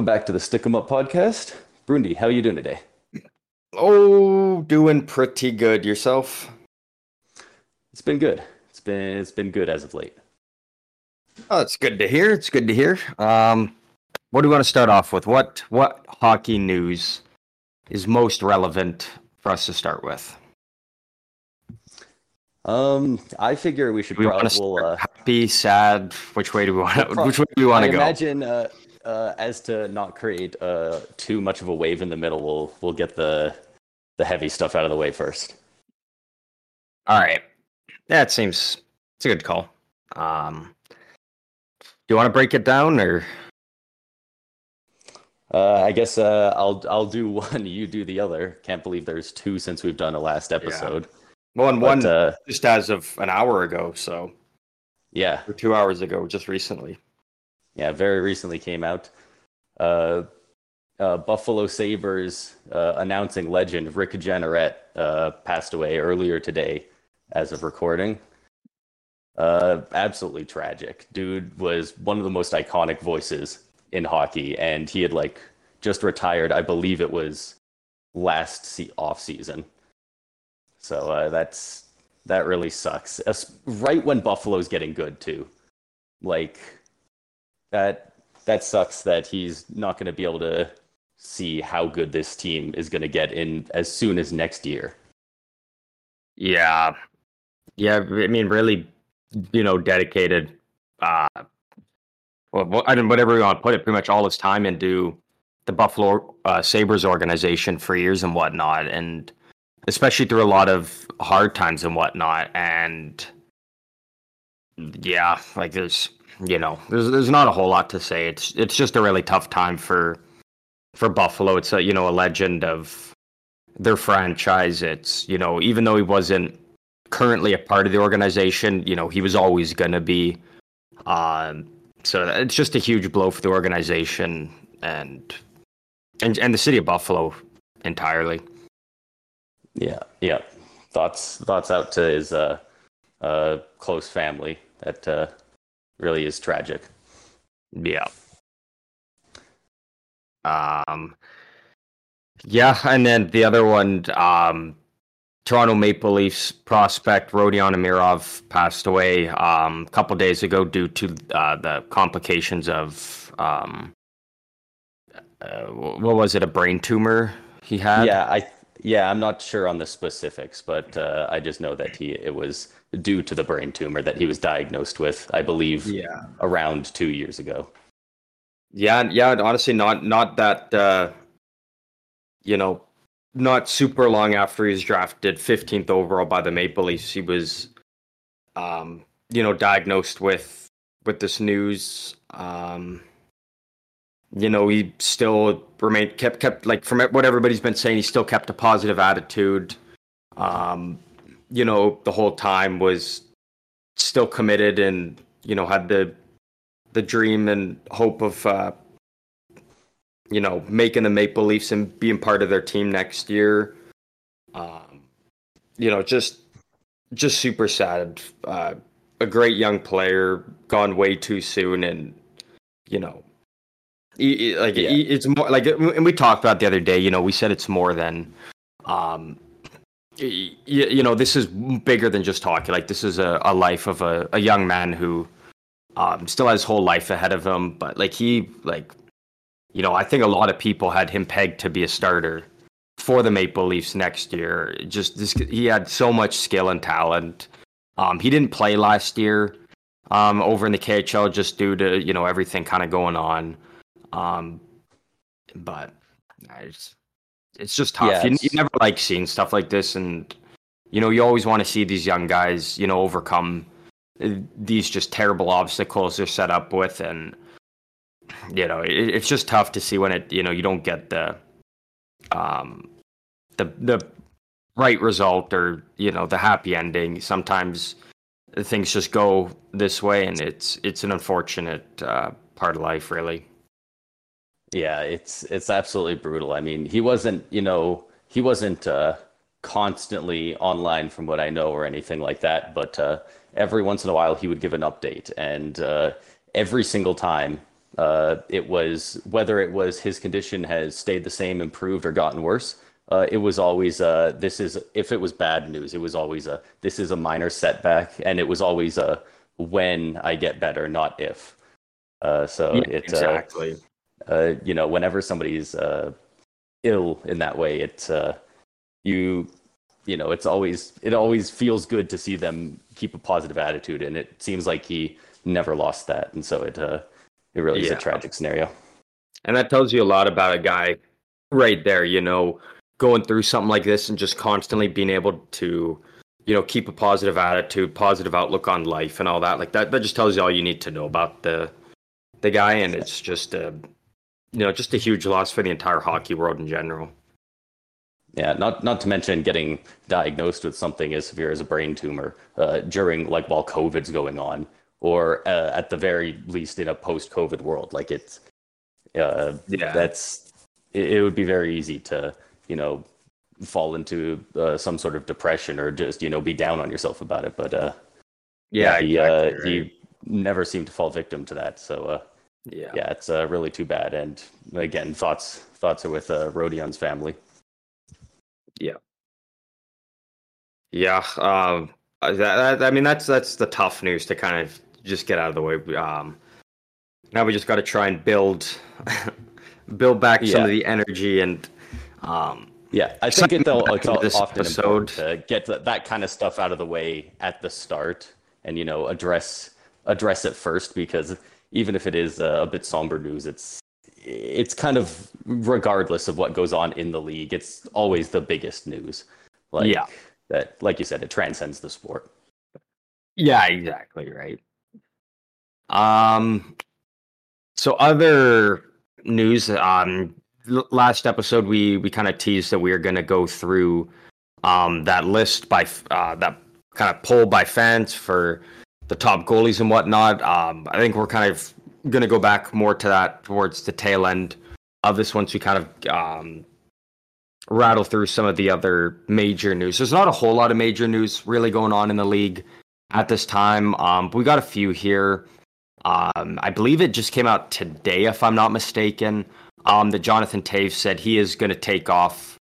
welcome back to the Stick 'em Up podcast. Brundi, how are you doing today? Oh, doing pretty good. Yourself? It's been good. It's been it's been good as of late. Oh, it's good to hear. It's good to hear. Um, what do we want to start off with? What what hockey news is most relevant for us to start with? Um, I figure we should Do we probably want to we'll, uh, happy, sad? Which way do we want? To, which way do we want to go? imagine uh, uh, as to not create uh, too much of a wave in the middle, we'll we'll get the the heavy stuff out of the way first. All right, that seems it's a good call. Um, do you want to break it down or? Uh, I guess uh, I'll I'll do one, you do the other. Can't believe there's two since we've done a last episode. One, But, one uh, just as of an hour ago, so yeah, or two hours ago, just recently. Yeah, very recently came out. Uh, uh, Buffalo Sabres uh, announcing legend Rick Jeanneret uh, passed away earlier today, as of recording. Uh, absolutely tragic. Dude was one of the most iconic voices in hockey, and he had like just retired. I believe it was last se- off season. So uh, that's that really sucks. Es- right when Buffalo's getting good too, like that that sucks that he's not going to be able to see how good this team is going to get in as soon as next year. Yeah. Yeah, I mean, really, you know, dedicated. Uh, well, I mean, whatever you want to put it, pretty much all his time into the Buffalo uh, Sabres organization for years and whatnot, and especially through a lot of hard times and whatnot. And yeah, like there's, you know, there's there's not a whole lot to say. It's it's just a really tough time for for Buffalo. It's a you know a legend of their franchise. It's you know even though he wasn't currently a part of the organization, you know he was always going to be. Um, so it's just a huge blow for the organization and and and the city of Buffalo entirely. Yeah, yeah. Thoughts thoughts out to his uh, uh, close family. That uh, really is tragic. Yeah. Um. Yeah, and then the other one, um, Toronto Maple Leafs prospect Rodion Amirov passed away um, a couple days ago due to uh, the complications of um, uh, what was it? A brain tumor he had. yeah, I yeah, I'm not sure on the specifics, but uh, I just know that he it was due to the brain tumor that he was diagnosed with. I believe Yeah. around two years ago. Yeah, yeah. Honestly, not not that. Uh, you know, not super long after he was drafted, 15th overall by the Maple Leafs, he was, um, you know, diagnosed with with this news. Um, you know, he still remained kept kept like from what everybody's been saying, he still kept a positive attitude. Um, you know, the whole time was still committed and you know had the the dream and hope of uh, you know making the Maple Leafs and being part of their team next year. Um, you know, just just super sad. Uh, a great young player gone way too soon, and you know, like Yeah. it's more like and we talked about the other day. You know, we said it's more than. Um, y- y- you know, this is bigger than just hockey. Like this is a, a life of a, a young man who um, still has whole life ahead of him. But like he, like, you know, I think a lot of people had him pegged to be a starter for the Maple Leafs next year. Just this, he had so much skill and talent. Um, he didn't play last year um, over in the KHL just due to you know everything kind of going on. Um, but I just, it's just tough. Yeah, you, it's- you never like seeing stuff like this, and you know you always want to see these young guys you know overcome uh, these just terrible obstacles they're set up with, and you know it, it's just tough to see when it you know you don't get the um the the right result or you know the happy ending. Sometimes things just go this way, and it's it's an unfortunate uh, part of life, really. Yeah, it's it's absolutely brutal. I mean, he wasn't, you know, he wasn't uh, constantly online from what I know or anything like that, but uh, every once in a while he would give an update, and uh, every single time Uh, it was whether it was his condition has stayed the same, improved, or gotten worse. Uh, it was always uh, this is if it was bad news, it was always a this is a minor setback, and it was always a when I get better, not if. Uh, so Yeah, it exactly. Uh, uh, you know whenever somebody's uh, ill in that way, it uh, you you know it's always it always feels good to see them keep a positive attitude, and it seems like he never lost that, and so it uh, it really is a tragic scenario. And that tells you a lot about a guy right there, you know, going through something like this and just constantly being able to, you know, keep a positive attitude, positive outlook on life and all that. Like that that just tells you all you need to know about the the guy and it's just a you know, just a huge loss for the entire hockey world in general. Yeah, not not to mention getting diagnosed with something as severe as a brain tumor uh, during like while COVID's going on, or uh, at the very least in a post-COVID world. Like it's, uh, Yeah. that's it, it would be very easy to you know fall into uh, some sort of depression or just you know be down on yourself about it. But uh, Yeah, he exactly, uh, right. he never seemed to fall victim to that. So uh, yeah. yeah, it's uh, really too bad. And again, thoughts thoughts are with uh, Rodion's family. Yeah, um, uh, that, that, I mean that's that's the tough news to kind of just get out of the way. Um, now we just got to try and build build back some of the energy and um, Yeah, I think it, though, it's Back into this often episode. important to get that, that kind of stuff out of the way at the start, and you know address address it first because even if it is a bit somber news, it's it's kind of regardless of what goes on in the league, it's always the biggest news. Like Yeah. that, like you said, it transcends the sport. yeah, exactly right. Um, so other news. Um, last episode we we kind of teased that we were going to go through um that list by uh, that kind of poll by fans for the top goalies and whatnot. Um, I think we're kind of going to go back more to that towards the tail end of this once we kind of um, rattle through some of the other major news. There's not a whole lot of major news really going on in the league at this time. Um, we got a few here. Um, I believe it just came out today, if I'm not mistaken. Um, that Jonathan Toews said he is going to take off.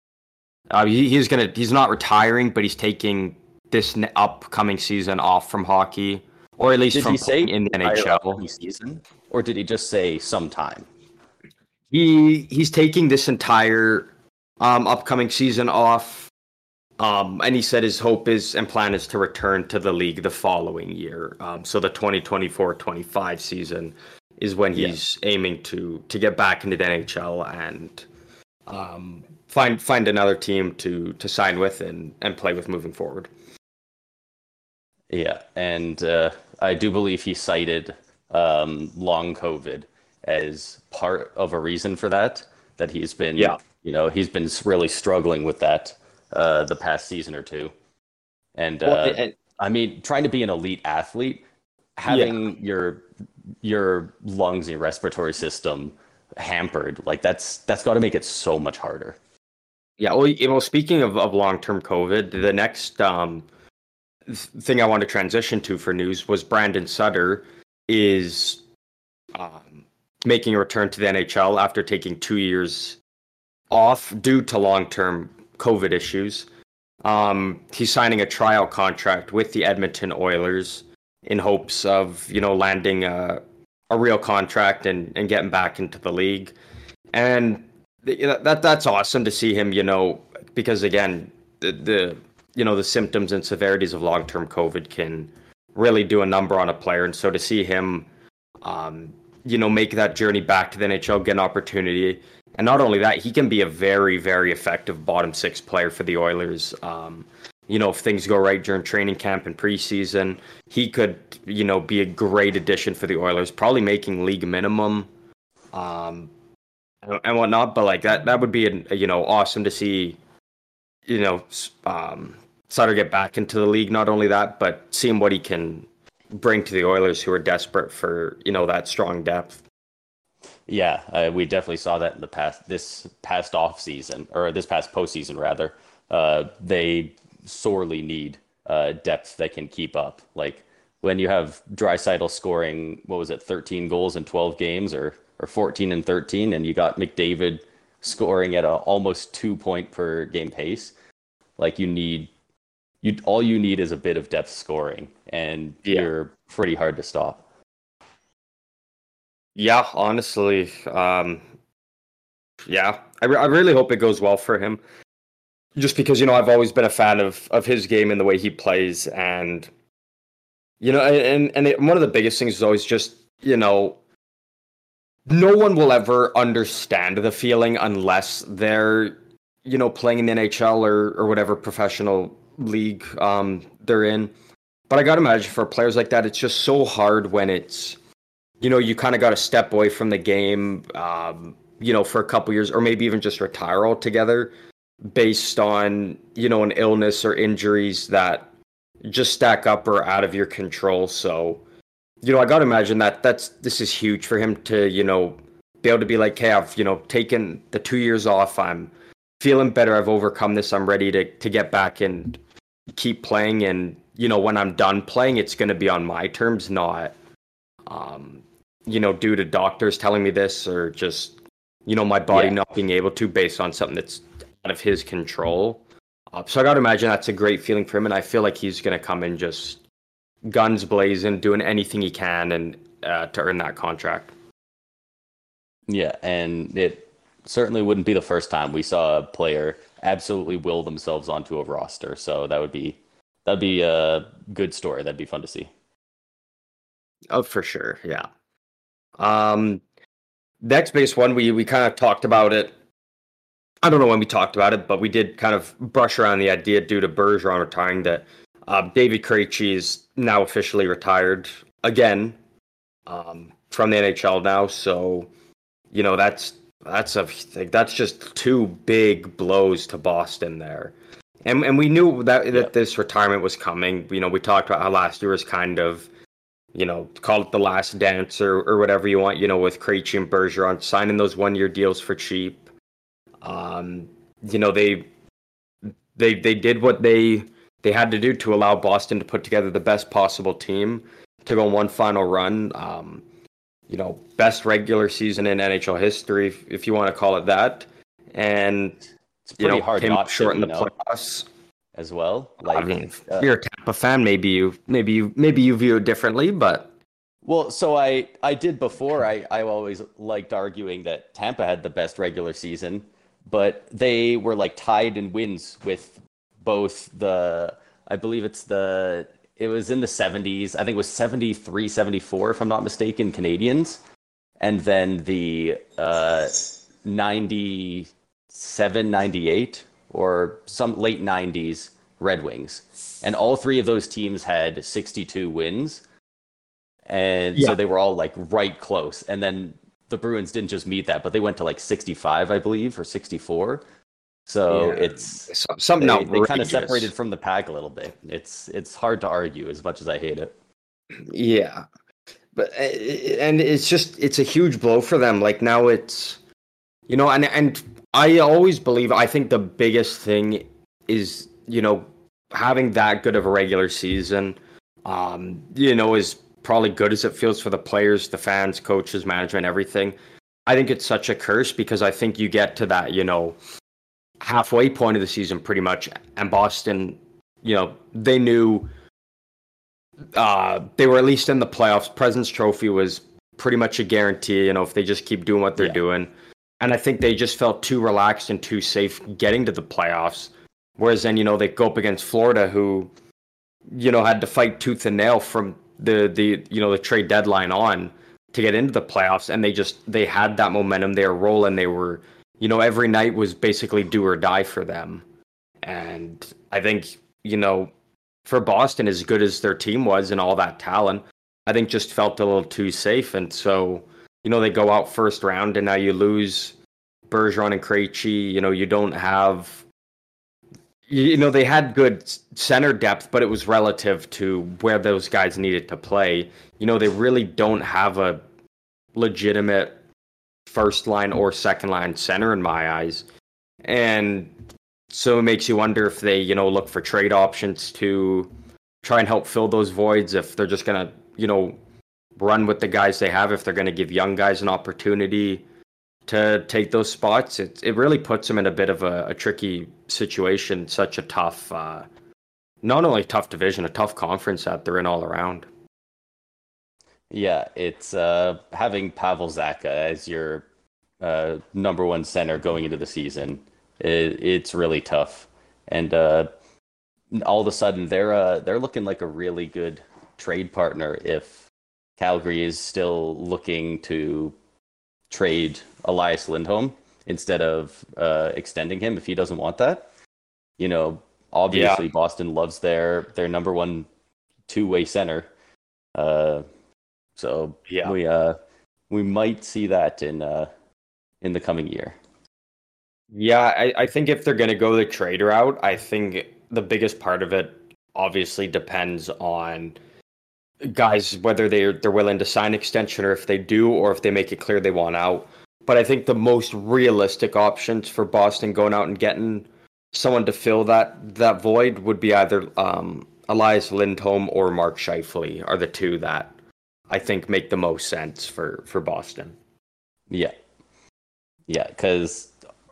Uh, he, he's going to. He's not retiring, but he's taking this upcoming season off from hockey, or at least Did from he say in the NHL. season, or did he just say sometime? He he's taking this entire um, upcoming season off. Um, and he said his hope is and plan is to return to the league the following year. Um, so the 2024-25 season is when Yeah. he's aiming to to get back into the NHL and um, find find another team to to sign with and and play with moving forward. Yeah, and uh, I do believe he cited um, long COVID as part of a reason for that. That he's been, Yeah. you know, he's been really struggling with that uh, the past season or two. And uh, Well, and- I mean, trying to be an elite athlete, having your your lungs and your respiratory system hampered, like that's that's got to make it so much harder. Yeah, well, speaking of, of long term COVID, the next um, thing I want to transition to for news was Brandon Sutter is um, making a return to the NHL after taking two years off due to long term COVID issues. Um, he's signing a trial contract with the Edmonton Oilers in hopes of you know landing a, a real contract and, and getting back into the league. And th- that that's awesome to see him. You know, because again, the, the you know the symptoms and severities of long term COVID can really do a number on a player, and so to see him, um, you know, make that journey back to the NHL, get an opportunity, and not only that, he can be a very very effective bottom six player for the Oilers. Um, you know, if things go right during training camp and preseason, he could, you know, be a great addition for the Oilers, probably making league minimum. Um, and whatnot. But like that, that would be an, you know awesome to see. You know, um, Sutter get back into the league. Not only that, but seeing what he can bring to the Oilers, who are desperate for you know that strong depth. Yeah, uh, we definitely saw that in the past, this past off season, or this past postseason rather. Uh, they sorely need uh, depth that can keep up. Like when you have Draisaitl scoring, what was it, 13 goals in 12 games, or or 14 and 13, and you got McDavid scoring at a almost two point per game pace. Like you need, you all you need is a bit of depth scoring, and Yeah. you're pretty hard to stop. Yeah, honestly, um, yeah, I, re- I really hope it goes well for him. Just because you know I've always been a fan of of his game and the way he plays, and you know, and and it, one of the biggest things is always just you know, no one will ever understand the feeling unless they're you know playing in the NHL or or whatever professional league um they're in. But I gotta imagine for players like that, it's just so hard when it's you know, you kind of got to step away from the game, um, you know, for a couple years, or maybe even just retire altogether, based on you know an illness or injuries that just stack up or out of your control. So, you know, I got to imagine that that's this is huge for him to you know be able to be like, hey, I've you know taken the two years off. I'm feeling better. I've overcome this. I'm ready to to get back and keep playing. And you know, when I'm done playing, it's going to be on my terms, not um, you know, due to doctors telling me this or just, you know, my body Yeah. not being able to based on something that's out of his control. Uh, so I got to imagine that's a great feeling for him. And I feel like he's going to come in just guns blazing, doing anything he can and uh, to earn that contract. Yeah, and it certainly wouldn't be the first time we saw a player absolutely will themselves onto a roster. So that would be that'd be a good story. That'd be fun to see. Oh, for sure. Yeah. Um, next base one, we we kind of talked about it. I don't know when we talked about it, but we did kind of brush around the idea due to Bergeron retiring that uh, David Krejci is now officially retired again um, from the NHL now. So, you know, that's that's a like, that's just two big blows to Boston there. And and we knew that that Yeah. this retirement was coming. You know, we talked about how last year was kind of you know, call it the last dance or, or whatever you want, you know, with Krejci and Bergeron signing those one year deals for cheap. Um, you know, they they they did what they they had to do to allow Boston to put together the best possible team to go on one final run. Um, you know, best regular season in NHL history, if, if you want to call it that. And It's you know, hard came not short in the know, playoffs. as well. I Like, mean, if uh, you're a Tampa fan, maybe you maybe you maybe you view it differently, but Well, so I I did before. I I always liked arguing that Tampa had the best regular season, but they were like tied in wins with both the I believe it's the it was in the 70s. I think it was 73 74 if I'm not mistaken Canadiens. And then the uh 97 98 or some late 90s Red Wings. And all three of those teams had 62 wins and Yeah. so they were all like right close and then the bruins didn't just meet that but they went to like 65 i believe or 64 so Yeah. it's so- something they, they kind of separated from the pack a little bit it's it's hard to argue as much as i hate it Yeah, but uh, and it's just it's a huge blow for them. Like now it's you know, and and I always believe I think the biggest thing is you know having that good of a regular season. Um, you know, is probably good as it feels for the players, the fans, coaches, management, everything. I think it's such a curse because I think you get to that you know halfway point of the season pretty much, and Boston, you know, they knew uh, they were at least in the playoffs. President's Trophy was pretty much a guarantee. You know, if they just keep doing what they're Yeah. doing, and I think they just felt too relaxed and too safe getting to the playoffs. Whereas then, you know, they go up against Florida, who, you know, had to fight tooth and nail from the the you know the trade deadline on to get into the playoffs, and they just they had that momentum. They were rolling. They were, you know, every night was basically do or die for them. And I think you know for Boston, as good as their team was and all that talent, I think just felt a little too safe. And so, you know, they go out first round and now you lose Bergeron and Krejci. You know, you don't have, you, you know, they had good center depth, but it was relative to where those guys needed to play. You know, they really don't have a legitimate first line or second line center in my eyes. And so it makes you wonder if they, you know, look for trade options to try and help fill those voids. If they're just gonna, you know, run with the guys they have, if they're going to give young guys an opportunity to take those spots, it it really puts them in a bit of a, a tricky situation. Such a tough, uh, not only tough division, a tough conference that they're in all around. Yeah, it's uh, having Pavel Zacha as your uh, number one center going into the season. It, it's really tough, and uh, all of a sudden they're uh, they're looking like a really good trade partner if Calgary is still looking to trade Elias Lindholm instead of uh, extending him if he doesn't want that. You know, obviously yeah. Boston loves their their number one two way center. So yeah, we uh we might see that in uh in the coming year. Yeah, I, I think if they're gonna go the trade route, I think the biggest part of it obviously depends on guys whether they're they're willing to sign extension or if they do or if they make it clear they want out. But I think the most realistic options for Boston going out and getting someone to fill that that void would be either um, Elias Lindholm or Mark Scheifele are the two that I think make the most sense for for Boston. Yeah, yeah, because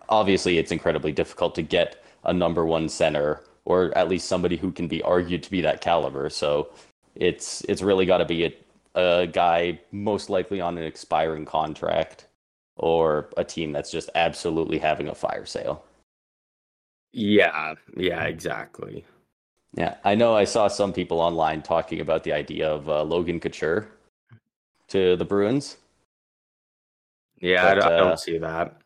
obviously it's incredibly difficult to get a number one center or at least somebody who can be argued to be that caliber. So it's it's really got to be a, a guy most likely on an expiring contract or a team that's just absolutely having a fire sale. Yeah, yeah, exactly. Yeah, I know I saw some people online talking about the idea of uh, Logan Couture to the Bruins. Yeah, but, I, don't, uh, I, don't, see that.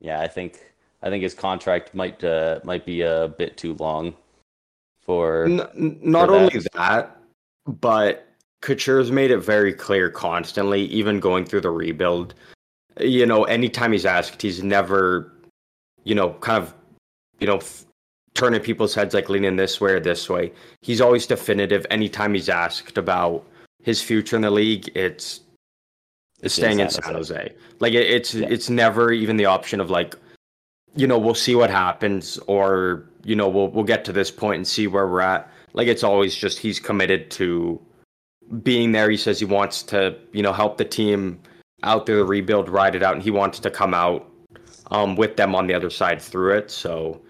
Yeah, I think I think his contract might uh, might be a bit too long for. N- not for only that, but Couture's made it very clear constantly, even going through the rebuild. You know, anytime he's asked, he's never, you know, kind of, you know, f- turning people's heads like leaning this way or this way. He's always definitive. Anytime he's asked about his future in the league, it's, it's staying in San Jose. Jose. Like it, it's yeah. it's never even the option of like, you know, we'll see what happens, or you know, we'll we'll get to this point and see where we're at like it's always just he's committed to being there. He says he wants to, you know, help the team out through the rebuild, ride it out, and he wants to come out um, with them on the other side through it. So,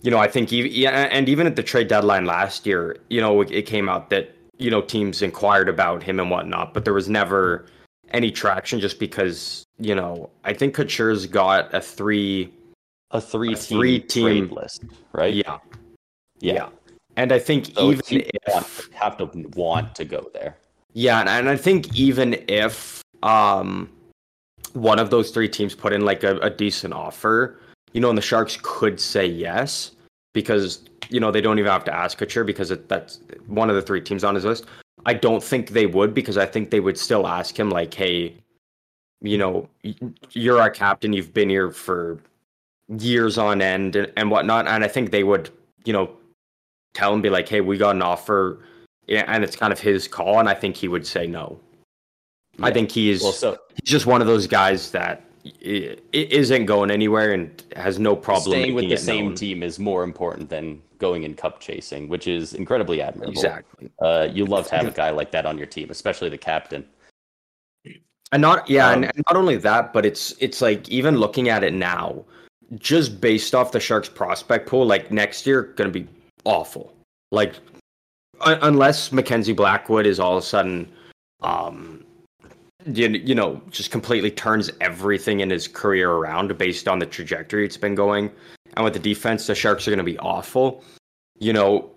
you know, I think even yeah, and even at the trade deadline last year, you know, it came out that you know teams inquired about him and whatnot, but there was never any traction just because you know I think Couture's got a three a three a three team list, right? Yeah. yeah. yeah. And I think so even if have to want to go there. Yeah, and I think even if um one of those three teams put in like a, a decent offer, you know, and the Sharks could say yes because you know they don't even have to ask Couture because it, that's one of the three teams on his list. I don't think they would because I think they would still ask him like, "Hey, you know, you're our captain. You've been here for years on end and, and whatnot." And I think they would, you know, tell him, be like, hey, we got an offer, and it's kind of his call, and I think he would say no. Yeah. I think he is well, so, he's just one of those guys that it isn't going anywhere and has no problem staying with the same known. team is more important than going in cup chasing, which is incredibly admirable. Exactly. Uh, you love to have a guy like that on your team, especially the captain. And not yeah, um, and not only that, but it's it's like even looking at it now, just based off the Sharks prospect pool, like next year going to be awful. Like un- unless Mackenzie Blackwood is all of a sudden, um, you, you know, just completely turns everything in his career around based on the trajectory it's been going, and with the defense, the Sharks are going to be awful. You know,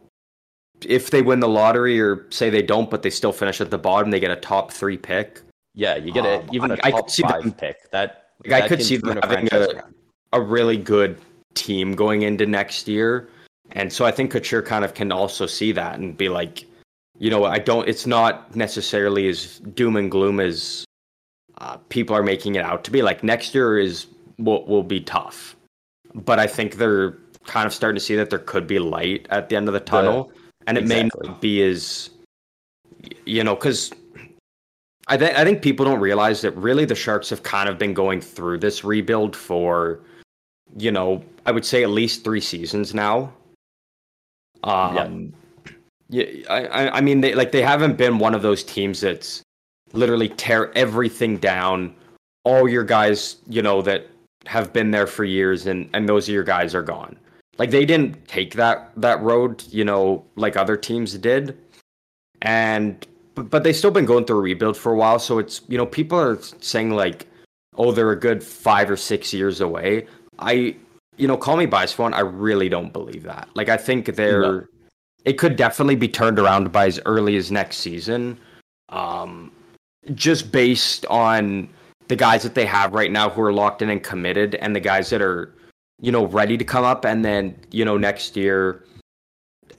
if they win the lottery or say they don't, but they still finish at the bottom, they get a top three pick. Yeah, you get a, um, even a I, top I see five them, pick. That, like, that I could see them having a, a really good team going into next year. And so I think Couture kind of can also see that and be like, you know, I don't. It's not necessarily as doom and gloom as uh, people are making it out to be. Like next year is will will be tough, but I think they're kind of starting to see that there could be light at the end of the tunnel, and it exactly. may not be as, you know, because I think I think people don't realize that really the Sharks have kind of been going through this rebuild for, you know, I would say at least three seasons now. Um, yeah. Yeah, I, I mean, they like they haven't been one of those teams that's literally tear everything down. All your guys, you know, that have been there for years, and and those of your guys are gone. Like they didn't take that that road, you know, like other teams did, and but, but they've still been going through a rebuild for a while. So it's you know people are saying like, oh, they're a good five or six years away. I you know, call me biased one. I really don't believe that. Like I think they're. No. It could definitely be turned around by as early as next season. Um, just based on the guys that they have right now who are locked in and committed and the guys that are you know ready to come up and then you know next year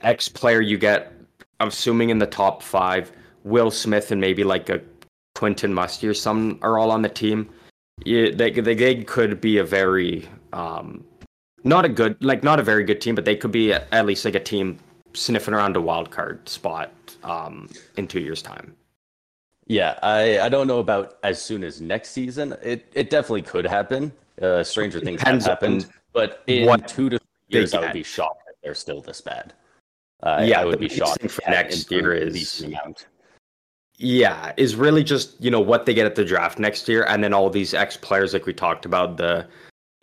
x player you get i'm assuming in the top five will smith and maybe like a quentin musty or some are all on the team yeah, they, they, they could be a very um not a good like not a very good team but they could be at least like a team sniffing around a wild card spot um in two years time yeah, I, I don't know about as soon as next season. It it definitely could happen. Uh, stranger things have happened, but in what two to three years, I would be shocked if they're still this bad. Uh, yeah, I would be shocked for next year is yeah is really just you know what they get at the draft next year, and then all these ex players like we talked about the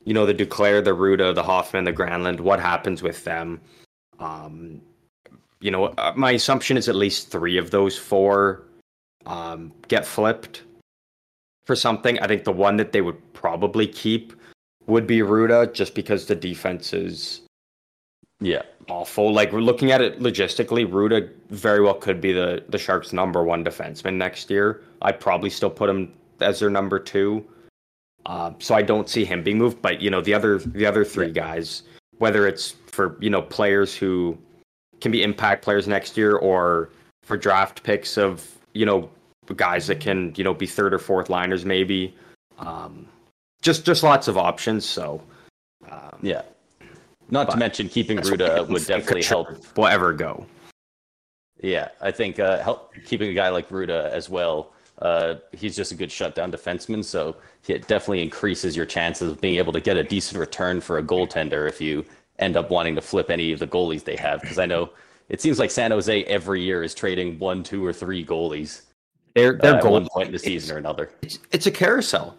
you know the Duclair, the Rutta, the Hoffman, the Granlund. What happens with them? Um, you know, uh, my assumption is at least three of those four um, get flipped for something. I think the one that they would probably keep would be Rutta, just because the defense is yeah awful. Like we're looking at it logistically, Rutta very well could be the the Sharks' number one defenseman next year. I'd probably still put him as their number two. Uh, so I don't see him being moved. But you know the other the other three yeah. guys, whether it's for you know players who can be impact players next year or for draft picks of you know, guys that can, you know, be third or fourth liners maybe. Um, just just lots of options. So um, yeah, not to mention keeping Rutta would definitely help. Whatever go. Yeah, I think uh, help keeping a guy like Rutta as well. Uh, he's just a good shutdown defenseman, so it definitely increases your chances of being able to get a decent return for a goaltender if you end up wanting to flip any of the goalies they have. Because I know it seems like San Jose every year is trading one, two, or three goalies. They're they're uh, one point in the season or another. It's, it's a carousel.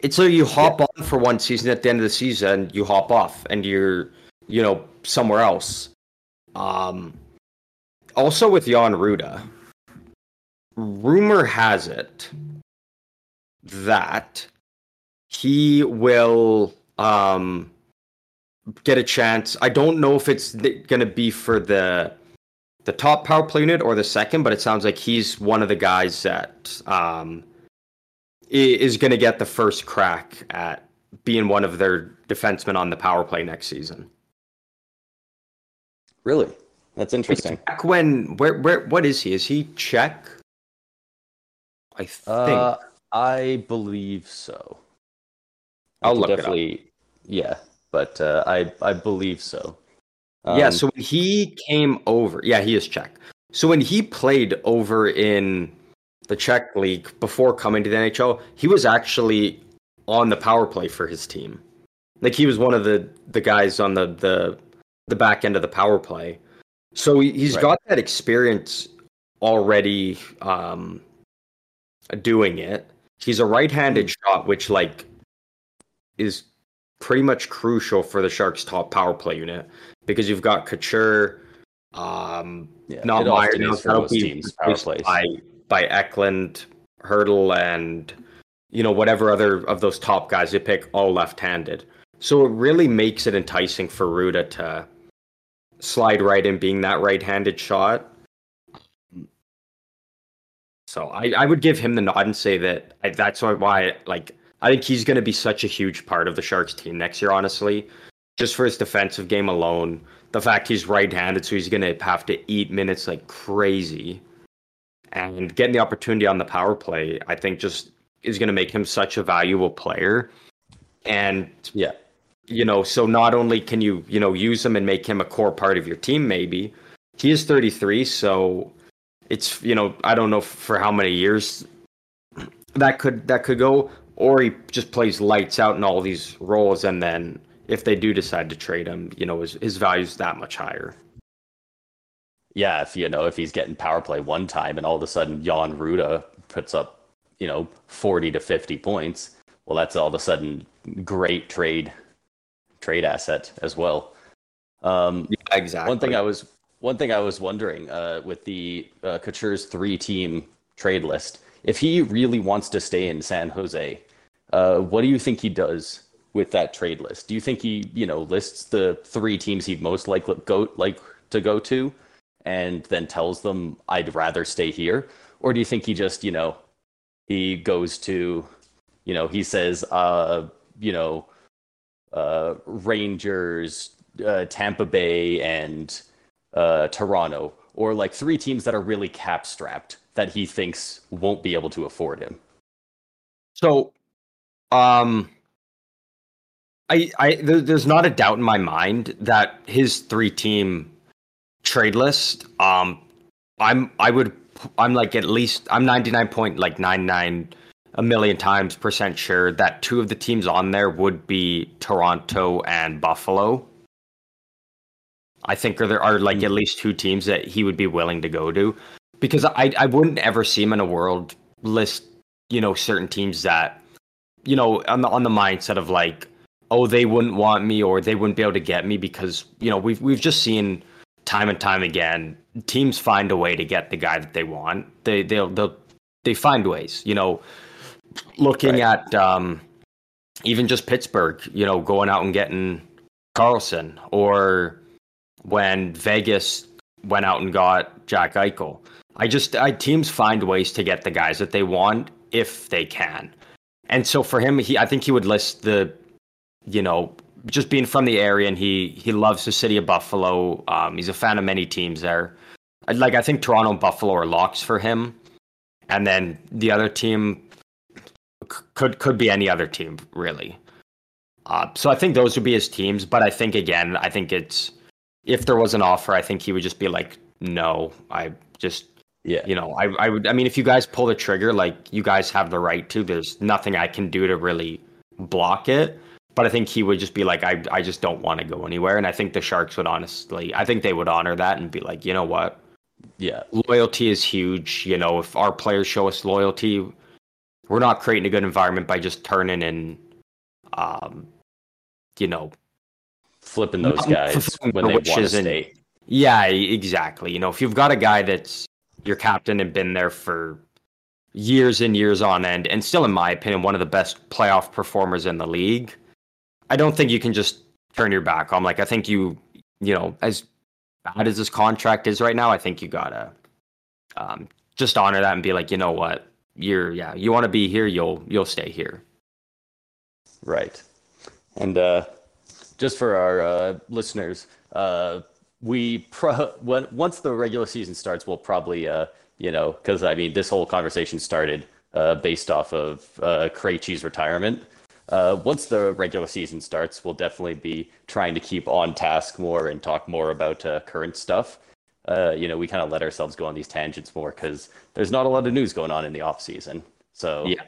It's like you hop yeah. on for one season at the end of the season, you hop off, and you're you know somewhere else. Um, also with Jan Rutta, rumor has it that he will um get a chance. I don't know if it's going to be for the the top power play unit or the second, but it sounds like he's one of the guys that um, is going to get the first crack at being one of their defensemen on the power play next season. Really, that's interesting. Back when where where what is he? Is he Czech? I think. Uh, I believe so. I'll look definitely. Yeah, but uh, I I believe so. Um, yeah, so when he came over, yeah, he is Czech. So when he played over in the Czech league before coming to the NHL, he was actually on the power play for his team. Like he was one of the the guys on the the the back end of the power play. So he's right. got that experience already um, doing it. He's a right-handed mm. shot, which like is pretty much crucial for the Sharks' top power play unit because you've got Couture, um, yeah, not Meier, now that'll be teams, power plays. by by Eklund, Hertl, and you know whatever other of those top guys you pick, all left-handed. So it really makes it enticing for Rutta to slide right in, being that right-handed shot. So I, I would give him the nod and say that I, that's why like I think he's going to be such a huge part of the Sharks team next year, honestly. Just for his defensive game alone, the fact he's right-handed, so he's going to have to eat minutes like crazy, and getting the opportunity on the power play, I think just is going to make him such a valuable player. And yeah, you know, so not only can you you know use him and make him a core part of your team, maybe he is 33, so it's you know I don't know for how many years that could that could go or he just plays lights out in all these roles, and then if they do decide to trade him, you know, his his value's that much higher. yeah, if you know if he's getting power play one time and all of a sudden Jan Rutta puts up you know forty to fifty points, well, that's all of a sudden great trade trade asset as well. Um, yeah, exactly. One thing I was one thing I was wondering uh, with the uh, Couture's three team trade list, if he really wants to stay in San Jose, uh, what do you think he does with that trade list? Do you think he, you know, lists the three teams he'd most likely go like to go to, and then tells them I'd rather stay here, or do you think he just, you know, he goes to, you know, he says, uh, you know, uh, Rangers, uh, Tampa Bay, and uh, Toronto, or like three teams that are really cap strapped that he thinks won't be able to afford him. So, um, I, I, there's not a doubt in my mind that his three team trade list, um, I'm, I would, I'm like at least, I'm 99 point like 99 a million times percent sure that two of the teams on there would be Toronto and Buffalo. I think there are like at least two teams that he would be willing to go to because I I wouldn't ever see him in a world list, you know, certain teams that you know, on the on the mindset of like, oh, they wouldn't want me or they wouldn't be able to get me because, you know, we've we've just seen time and time again, teams find a way to get the guy that they want. They they'll they'll they find ways, you know, looking right. at um even just Pittsburgh, you know, going out and getting Karlsson or when Vegas went out and got Jack Eichel. I just I teams find ways to get the guys that they want if they can. And so for him, he I think he would list the, you know, just being from the area and he he loves the city of Buffalo. Um, he's a fan of many teams there. Like I think Toronto and Buffalo are locks for him, and then the other team could could be any other team really. Uh, so I think those would be his teams. But I think again, I think it's if there was an offer, I think he would just be like, no, I just yeah, you know, I I would I mean if you guys pull the trigger, like you guys have the right to. There's nothing I can do to really block it. But I think he would just be like, I I just don't want to go anywhere. And I think the Sharks would honestly I think they would honor that and be like, you know what? Yeah. Loyalty is huge. You know, if our players show us loyalty, we're not creating a good environment by just turning and um you know flipping those guys when they want to stay. Yeah, exactly. You know, if you've got a guy that's your captain and been there for years and years on end, and still, in my opinion, one of the best playoff performers in the league, I don't think you can just turn your back on. Like, I think you, you know, as bad as this contract is right now, I think you gotta um, just honor that and be like, you know what, you're yeah, you want to be here, you'll you'll stay here. Right, and uh, just for our uh, listeners, uh, we pro- when, once the regular season starts, we'll probably, uh, you know, because I mean, this whole conversation started uh, based off of uh, Krejci's retirement. Uh, once the regular season starts, we'll definitely be trying to keep on task more and talk more about uh, current stuff. Uh, you know, we kind of let ourselves go on these tangents more because there's not a lot of news going on in the off season. So, yeah,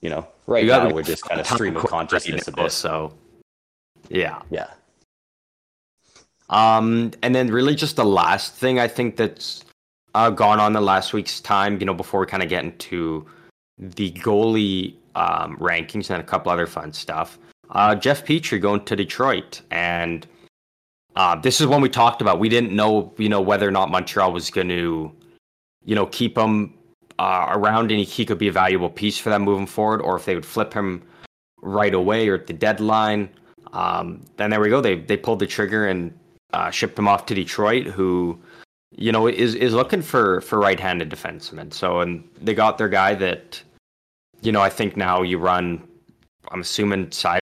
you know, right now we're just kind of stream of consciousness a bit. So, yeah. Yeah. Um, and then really just the last thing I think that's uh, gone on the last week's time, you know, before we kind of get into the goalie um, rankings and a couple other fun stuff. Uh, Jeff Petry going to Detroit, and uh, this is when we talked about. We didn't know, you know, whether or not Montreal was going to, you know, keep him uh, around and he, could be a valuable piece for them moving forward, or if they would flip him right away or at the deadline. Um, then there we go. They they pulled the trigger and uh, shipped him off to Detroit, who you know is is looking for for right-handed defensemen. So and they got their guy that you know I think now you run. I'm assuming Seider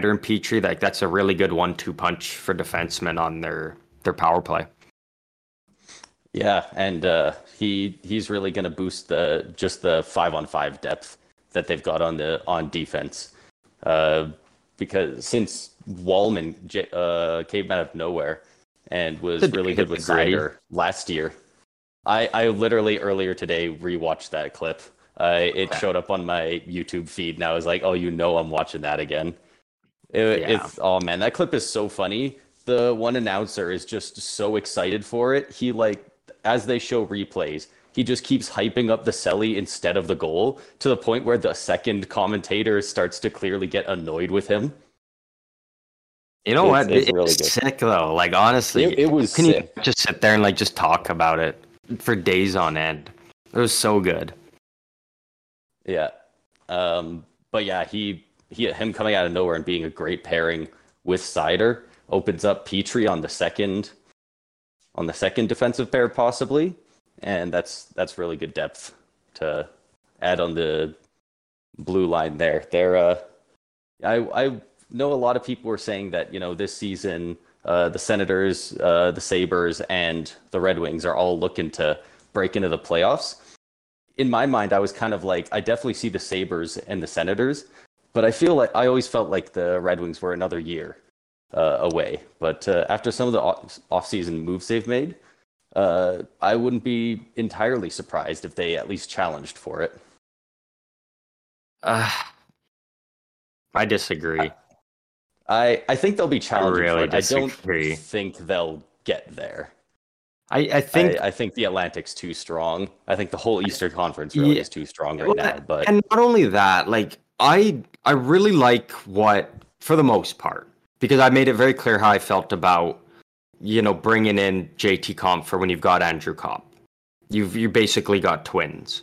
and Petry like that's a really good one-two punch for defensemen on their their power play. Yeah, and uh, he he's really going to boost the just the five on five depth that they've got on the on defense. Uh, because since Walman uh, came out of nowhere and was really good with Seider last year, I, I literally earlier today rewatched that clip. Uh, it okay. showed up on my YouTube feed, and I was like, "Oh, you know, I'm watching that again." It, yeah. It's oh man, that clip is so funny the one announcer is just so excited for it. He like as they show replays, he just keeps hyping up the celly instead of the goal to the point where the second commentator starts to clearly get annoyed with him. You know it's, what? It's, really it's sick though. Like honestly, it, it was. Can sick. you just sit there and like just talk about it for days on end? It was so good. Yeah, um, but yeah, he he him coming out of nowhere and being a great pairing with Seider opens up Petry on the second on the second defensive pair possibly, and that's that's really good depth to add on the blue line there. There, uh, I I know a lot of people were saying that you know this season uh, the Senators, uh, the Sabres, and the Red Wings are all looking to break into the playoffs. In my mind, I was kind of like, I definitely see the Sabres and the Senators, but I feel like I always felt like the Red Wings were another year uh, away. But uh, after some of the off-season moves they've made, uh, I wouldn't be entirely surprised if they at least challenged for it. Uh, I disagree. I, I I think they'll be challenging. I really disagree. I don't think they'll get there. I, I think I, I, think the Atlantic's too strong. I think the whole Eastern Conference really yeah, is too strong right well, now. But and not only that, like I I really like what for the most part because I made it very clear how I felt about you know bringing in JT Comp for when you've got Andrew Copp. You've you basically got twins.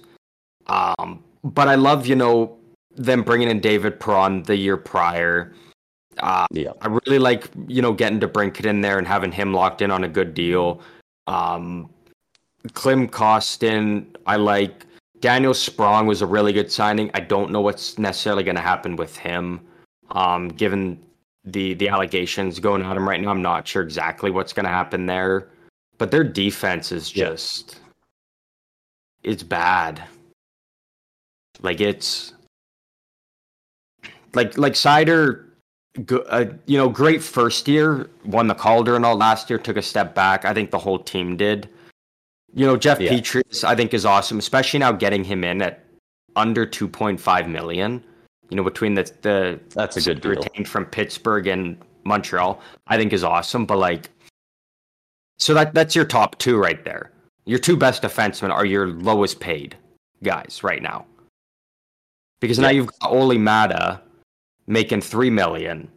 Um, but I love you know them bringing in David Perron the year prior. Uh, yeah, I really like you know getting DeBrincat in there and having him locked in on a good deal. Um, Klim Kostin, I like. Daniel Sprong was a really good signing. I don't know what's necessarily going to happen with him, um, given the the allegations going at him right now. I'm not sure exactly what's going to happen there, but their defense is just yeah. it's bad. Like it's like like Seider, uh, you know, great first year, won the Calder and all last year, took a step back. I think the whole team did. You know, Jeff yeah. I think, is awesome, especially now getting him in at under 2.5 million. You know, between the the that's a good deal. retained from Pittsburgh and Montreal, I think is awesome. But like, so that that's your top two right there. Your two best defensemen are your lowest paid guys right now. Because yeah. now you've got Olli Maatta making three million,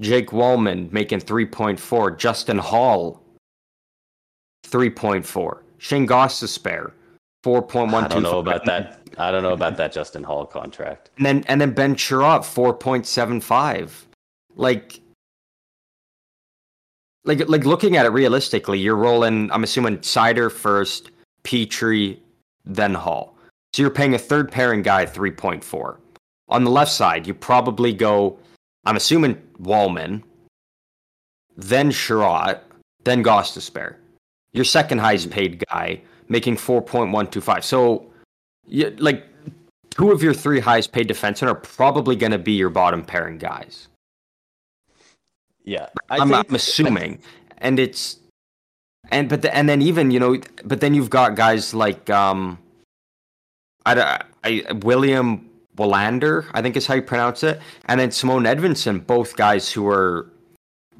Jake Walman making three point four, Justin Holl, 3.4. Shane Gostisbehere, 4.125. I don't know about that. I don't know about that Justin Holl contract. And then and then Ben Chiarot, 4.75. Like like like looking at it realistically, you're rolling I'm assuming Seider first, Petry, then Holl. So you're paying a third pairing guy 3.4. On the left side, you probably go I'm assuming Walman, then Chiarot, then Gostisbehere your second highest paid guy, making 4.125. So, you, like, two of your three highest paid defensemen are probably going to be your bottom pairing guys. Yeah, I am I'm assuming, and it's and but the, and then even you know, but then you've got guys like um, I, I William Willander, I think is how you pronounce it, and then Simone Edvinsson, both guys who are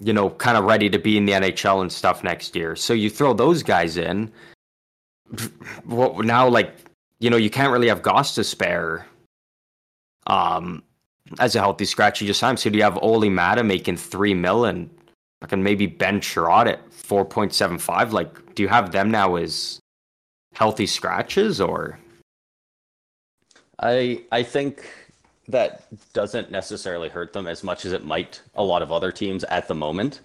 you know, kind of ready to be in the NHL and stuff next year. So you throw those guys in. Well, now, like, you know, you can't really have Gostisbehere um, as a healthy scratch you just signed. So do you have Olli Maatta making three mil and can maybe Ben Chiarot at 4.75? Like, do you have them now as healthy scratches or? I I think that doesn't necessarily hurt them as much as it might a lot of other teams at the moment.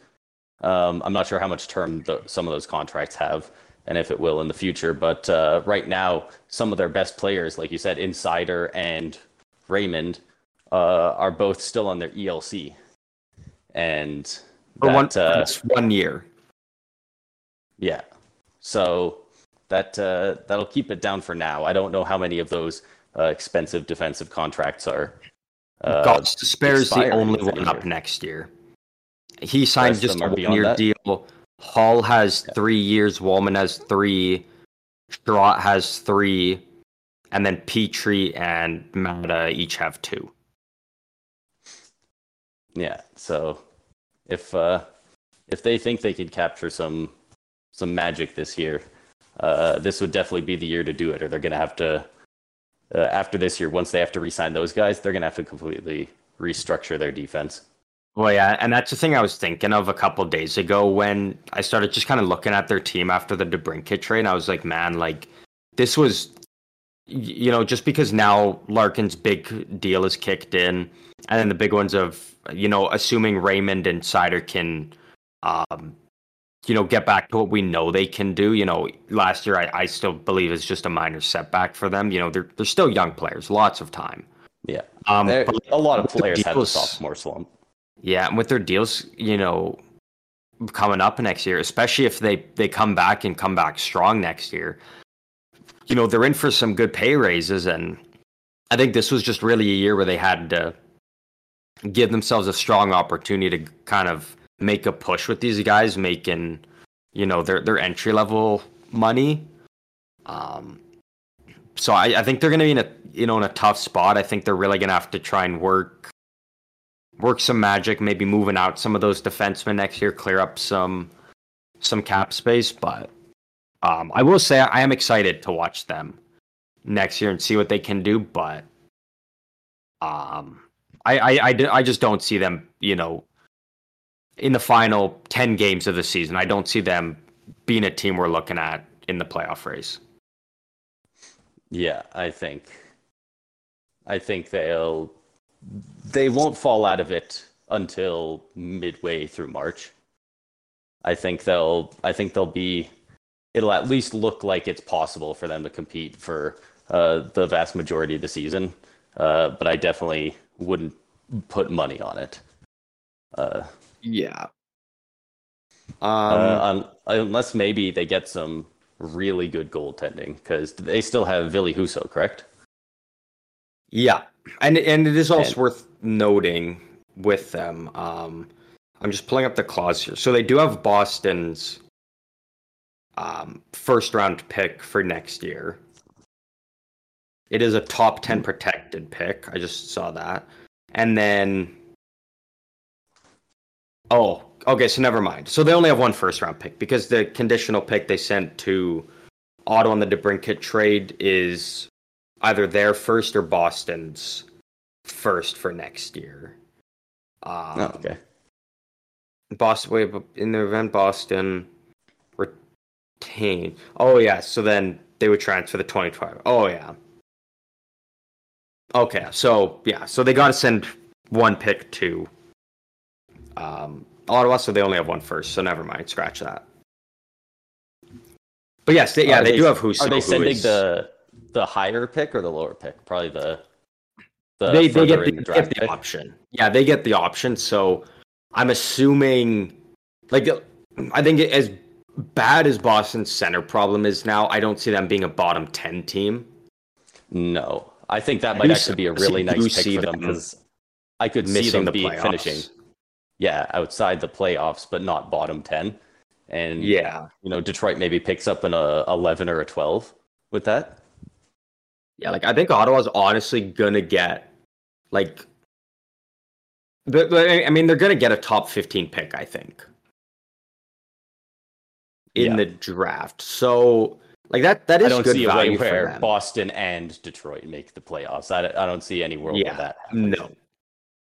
Um, I'm not sure how much term the, some of those contracts have and if it will in the future. But uh, right now, some of their best players, like you said, Insider and Raymond, uh, are both still on their ELC. And that, one, uh, one year. Yeah. So that uh, that'll keep it down for now. I don't know how many of those uh, expensive defensive contracts are. Uh, Gostisbehere's the only one up next year. He signed just a one-year deal. Holl has yeah. three years. Walman has three. Chiarot has three, and then Petry and Maatta each have two. Yeah. So if uh, if they think they could capture some some magic this year, uh, this would definitely be the year to do it, or they're going to have to. Uh, after this year, once they have to re-sign those guys, they're going to have to completely restructure their defense. Well, yeah, and that's the thing I was thinking of a couple of days ago when I started just kind of looking at their team after the DeBrincat trade. I was like, man, like this was, you know, just because now Larkin's big deal is kicked in, and then the big ones of, you know, assuming Raymond and Seider can, um, you know, get back to what we know they can do. You know, last year I, I still believe is just a minor setback for them. You know, they're they're still young players, lots of time. Yeah, Um, but a lot of players had the deals- sophomore slump. Yeah, and with their deals, you know, coming up next year, especially if they they come back and come back strong next year, you know, they're in for some good pay raises, and I think this was just really a year where they had to give themselves a strong opportunity to kind of make a push with these guys, making you know their their entry level money. Um, so I, I think they're going to be in a you know in a tough spot. I think they're really going to have to try and work work some magic, maybe moving out some of those defensemen next year, clear up some some cap space. But um, I will say I am excited to watch them next year and see what they can do. But um, I I, I, I just don't see them, you know, in the final ten games of the season. I don't see them being a team we're looking at in the playoff race. Yeah, I think I think they'll they won't fall out of it until midway through March. I think they'll I think they'll be it'll at least look like it's possible for them to compete for uh, the vast majority of the season. Uh, but I definitely wouldn't put money on it. Uh, Yeah. Um, uh, un- unless maybe they get some really good goaltending because they still have Ville Husso, correct? Yeah, and and it is also And- worth noting with them. Um, I'm just pulling up the clause here. So they do have Boston's um, first round pick for next year. It is a top ten protected pick. I just saw that, and then oh, okay. So never mind. So they only have one first round pick because the conditional pick they sent to Ottawa on the DeBrincat trade is either their first or Boston's first for next year. Um, Oh, okay. Boston, in the event Boston retain. Oh yeah, so then they would transfer the 2012. Oh yeah. Okay, so yeah, so they got to send one pick to um, Ottawa, so they only have one first. So never mind, scratch that. But yes, they, yeah, Are they, do have Husso. Are they sending is- the the higher pick or the lower pick? Probably the the they, they get the, get the option. Yeah, they get the option. So I'm assuming, like, I think as bad as Boston's center problem is now, I don't see them being a bottom ten team. No, I think that might actually be a really nice pick for them because I could see them the be playoffs. finishing, yeah, outside the playoffs, but not bottom ten. And Yeah, you know, Detroit maybe picks up an uh, eleven or a twelve with that. yeah. Like I think Ottawa's honestly gonna get like. I mean, they're gonna get a top fifteen pick. I think in Yeah. the draft. So like that that is I don't good see a way value for where. Boston and Detroit make the playoffs. I, I don't see any world Yeah, where that happens. no.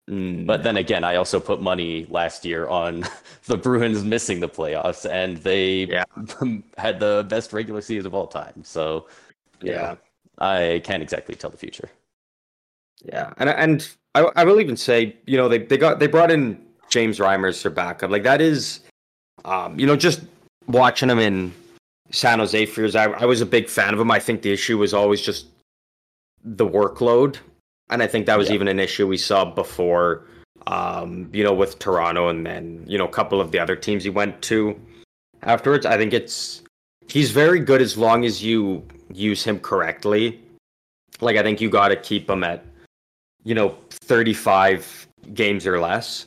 Mm, But then again, I also put money last year on the Bruins missing the playoffs, and they Yeah. had the best regular season of all time. So, yeah. know, I can't exactly tell the future. Yeah, and and I, I will even say, you know, they they got they brought in James Reimer as their backup. Like that is, um, you know, just watching him in San Jose for years, I, I was a big fan of him. I think the issue was always just the workload, and I think that was Yeah. even an issue we saw before, um, you know, with Toronto, and then you know a couple of the other teams he went to afterwards. I think it's he's very good as long as you use him correctly. Like I think you got to keep him at you know 35 games or less.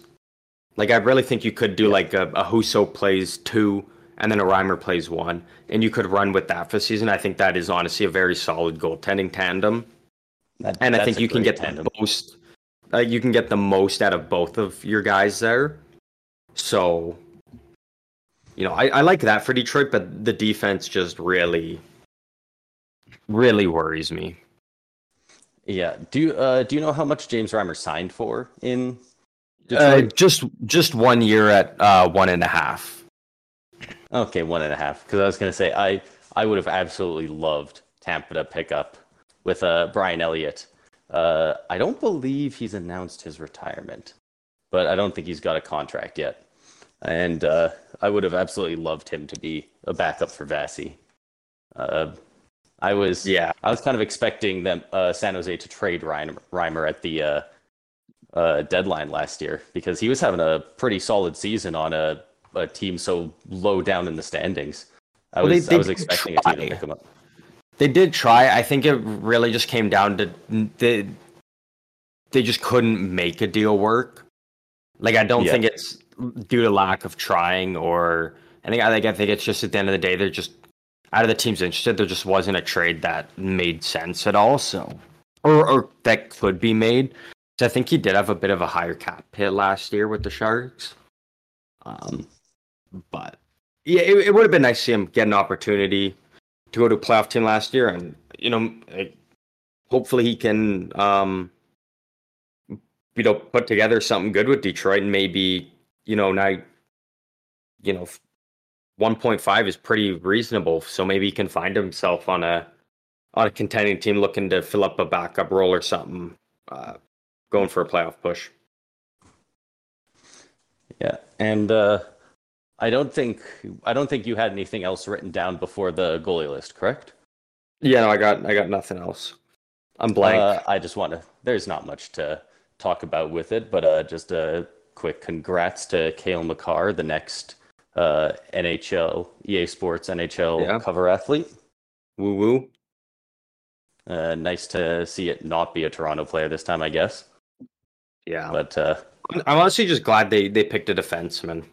Like I really think you could do like a, a Husso plays two and then a Reimer plays one, and you could run with that for season. I think that is honestly a very solid goaltending tandem, That- and I think you can get tandem. the most. Uh, you can get the most out of both of your guys there. So, you know, I, I like that for Detroit, but the defense just really, really worries me. Yeah. Do you uh, do you know how much James Reimer signed for in Uh, just just one year at uh, one and a half. okay, one and a half. Because I was gonna say I I would have absolutely loved Tampa to pick up with uh, Brian Elliott. Uh, I don't believe he's announced his retirement, but I don't think he's got a contract yet. And uh, I would have absolutely loved him to be a backup for Vasi. Uh, I was Yeah, I was kind of expecting them uh, San Jose to trade Ryan Reimer at the uh, uh, deadline last year because he was having a pretty solid season on a, a team so low down in the standings. I Well, was they I was expecting a team to try. pick him up. They did try. I think it really just came down to they they just couldn't make a deal work. Like I don't Yeah. think it's due to lack of trying or I think I think I think it's just at the end of the day they're just out of the teams interested there just wasn't a trade that made sense at all. So or or that could be made. So I think he did have a bit of a higher cap hit last year with the Sharks. Um, but yeah, it, it would have been nice to see him get an opportunity to go to playoff team last year, and you know, hopefully he can, um, you know, put together something good with Detroit, and maybe you know now, you know, one point five is pretty reasonable, so maybe he can find himself on a on a contending team looking to fill up a backup role or something, uh, going for a playoff push. Yeah, and uh, I don't think I don't think you had anything else written down before the goalie list, correct? Yeah, no, I got I got nothing else. I'm blank. Uh, I just want to. There's not much to talk about with it, but uh, just a quick congrats to Cale Makar, the next uh, NHL EA Sports NHL Yeah. cover athlete. woo woo. Uh, nice to see it not be a Toronto player this time, I guess. Yeah, But uh, I'm I'm honestly just glad they they picked a defenseman.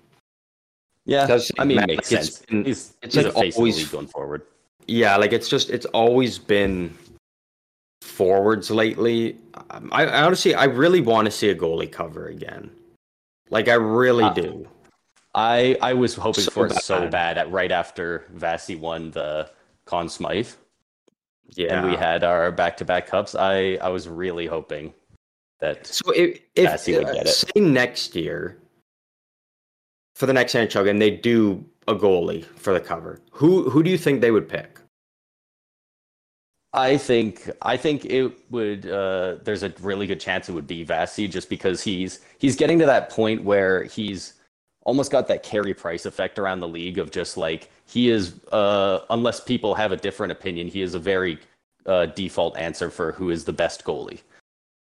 Yeah, Does I mean, makes like it's sense. been- he's it's he's like a face of the always- going forward. Yeah, like it's just it's always been forwards lately. Um, I, I honestly I really want to see a goalie cover again. Like I really Uh, do. I I was hoping So for it so bad. bad at right after Vasi won the Conn Smythe. Yeah. and we had our back-to-back cups. I I was really hoping that So if, if would uh, get it. say next year for the next NHL game they do a goalie for the cover, who who do you think they would pick? I think I think it would. Uh, there's a really good chance it would be Vasi, just because he's he's getting to that point where he's almost got that Carey Price effect around the league of just like he is. Uh, unless people have a different opinion, he is a very uh, default answer for who is the best goalie.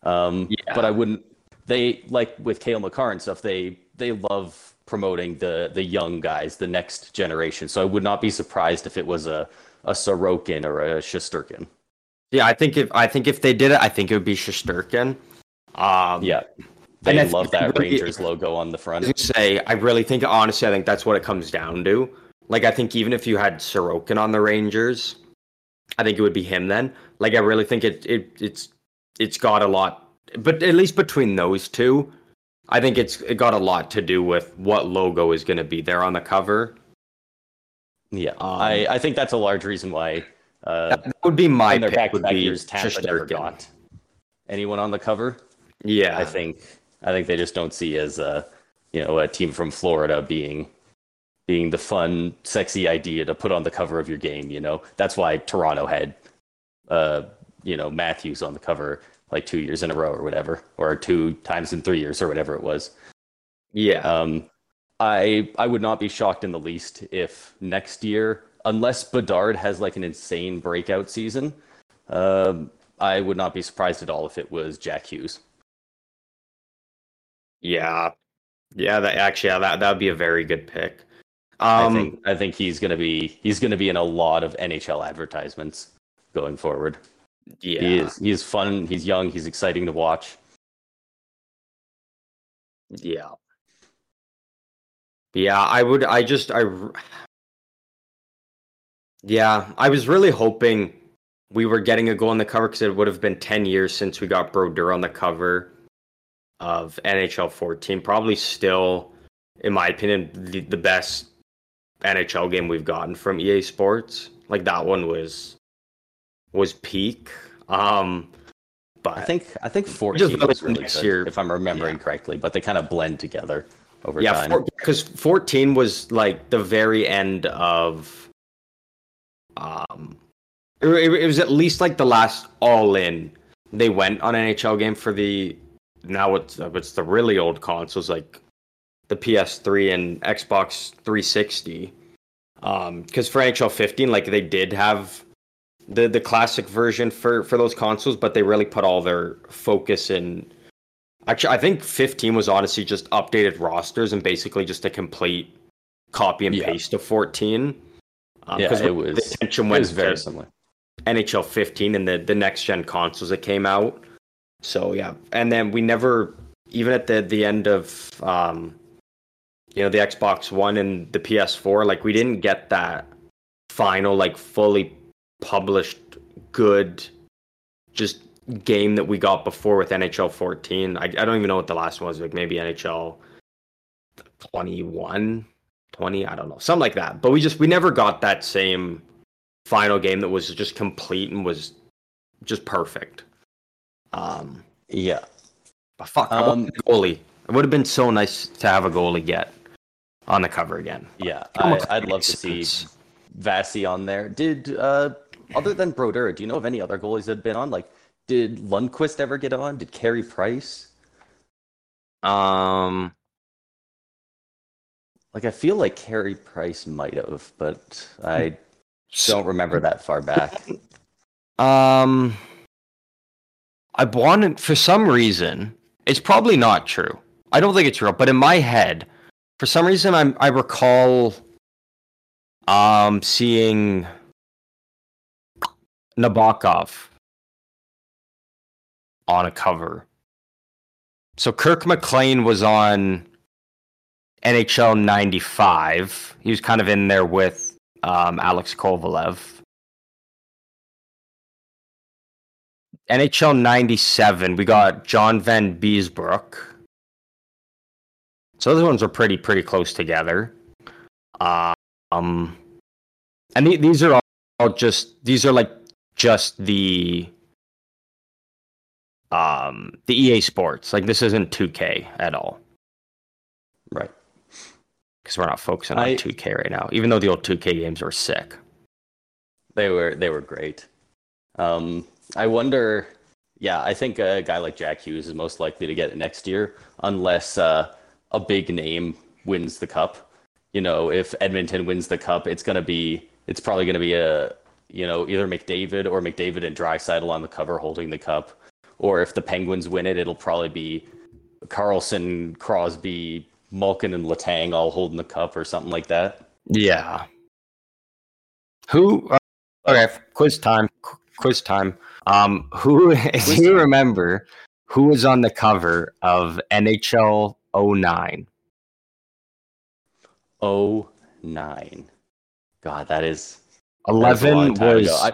Um, Yeah. But I wouldn't. They like with Cale Makar and stuff. They they love promoting the the young guys, the next generation. So I would not be surprised if it was a a Sorokin or a Shesterkin. Yeah, I think if I think if they did it, I think it would be Shesterkin. Um, Yeah. They I love that really- Rangers logo on the front. was say, I really think, honestly, I think that's what it comes down to. Like, I think even if you had Sorokin on the Rangers, I think it would be him then. Like, I really think it, it it's it's got a lot, but at least between those two, I think it's it got a lot to do with what logo is going to be there on the cover. Yeah. Um, I, I think that's a large reason why uh, That would be my their pick. back Would back be years, Tampa never got anyone on the cover. Yeah, I think I think they just don't see as a you know a team from Florida being being the fun, sexy idea to put on the cover of your game. You know that's why Toronto had uh you know Matthews on the cover like two years in a row or whatever, or two times in three years or whatever it was. yeah, Um, I I would not be shocked in the least if next year, unless Bedard has like an insane breakout season, um, I would not be surprised at all if it was Jack Hughes. yeah, yeah. That actually, yeah, that that would be a very good pick. I Um, think I think he's gonna be he's gonna be in a lot of NHL advertisements going forward. Yeah, He is he is fun. He's young. He's exciting to watch. Yeah. Yeah, I would I just I Yeah, I was really hoping we were getting a goal on the cover cuz it would have been 10 years since we got Brodeur on the cover of NHL 14. Probably still in my opinion the, the best NHL game we've gotten from EA Sports. Like that one was was peak. Um, but I think I think 14 Just was really next good, year. if I'm remembering correctly, but they kind of blend together over yeah, time. because 14 was like the very end of um it, it was at least like the last all in they went on NHL game for the now it's it's the really old consoles like the PS3 and Xbox 360 um because for NHL 15 like they did have the the classic version for for those consoles but they really put all their focus in Actually, I think 15 was honestly just updated rosters and basically just a complete copy and Yeah. paste of 14. Um, Yeah, it the was- attention It went very similar. NHL 15 and the the next gen consoles that came out. So yeah, and then we never even at the the end of um you know the Xbox One and the PS4, like we didn't get that final like fully published good just game that we got before with NHL 14. I, I don't even know what the last one was, like maybe NHL 21, 20, I don't know, something like that. But we just we never got that same final game that was just complete and was just perfect. Um, Yeah. but fuck, I want Um, a goalie. It would have been so nice to have a goalie get on the cover again. Yeah, I, I'd love to see sense. Vassy on there. Did uh, other than Brodeur, do you know of any other goalies that have been on? Like, did Lundqvist ever get on? Did Carey Price? Um, Like, I feel like Carey Price might have, but I don't remember that far back. Um, I wanted for some reason. It's probably not true. I don't think it's real, but in my head, for some reason, I'm I recall um seeing Nabokov on a cover. So Kirk McLean was on NHL '95. He was kind of in there with um, Alex Kovalev. NHL 97, we got John Vanbiesbrouck. So those ones were pretty pretty close together. Um, and the- these are all, all just these are like just the um the EA Sports. Like this isn't 2K at all Right. because we're not focusing on I- 2K right now. Even though the old 2K games were sick. They were they were great. Um, I wonder. Yeah, I think a guy like Jack Hughes is most likely to get it next year, unless uh, a big name wins the cup. You know, if Edmonton wins the cup, it's gonna be it's probably gonna be a you know either McDavid or McDavid and Draisaitl on the cover holding the cup, or if the Penguins win it, it'll probably be Karlsson, Crosby, Malkin, and Letang all holding the cup or something like that. Yeah. Who? Uh, okay, quiz time. qu- Quiz time. Um, who? Do you remember who was on the cover of NHL 09? Oh nine. God, that is that is a long Eleven was. I,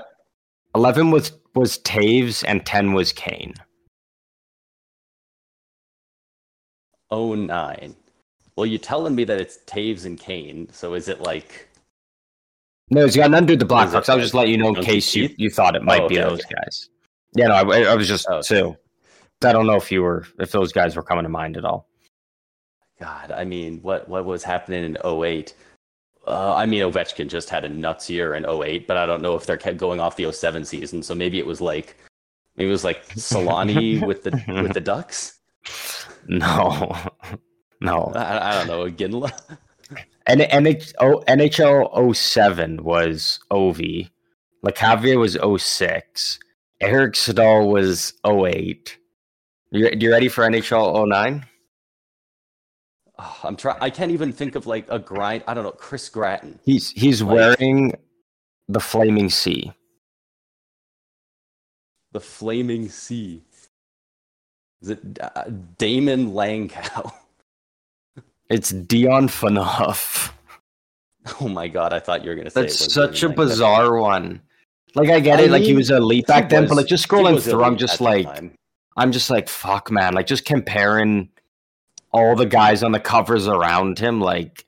eleven was was Toews and ten was Kane. oh nine. Well, you're telling me that it's Toews and Kane, so is it like No, it's got nothing to do with the Was it Blackhawks. I was just letting you know in case you, you thought it might Oh, be those okay. guys. Yeah, no, I, I was just Oh, okay. too. I don't know if you were if those guys were coming to mind at all. God, I mean, what what was happening in 08? Uh, I mean, Ovechkin just had a nuts year in 08, but I don't know if they're kept going off the 07 season. So maybe it was like, maybe it was like Selanne with the with the Ducks. No, no. I, I don't know, Ginla. And NH, oh, NHL 07 was OV. Lecavalier was 06. Eric Staal was 08. You, you ready for NHL 09? Oh, I'm trying. I can't even think of like a grind. I don't know, Chris Gratton. He's he's Like- wearing the Flaming Sea. The Flaming Sea. Is it uh, Daymond Langkow? It's Dion Phaneuf. Oh my god, I thought you were gonna say That's was such a Daymond Langkow. bizarre one. Like I get I it, like he was elite back then, but like just scrolling through, I'm just like. I'm just like fuck man, like just comparing all the guys on the covers around him, like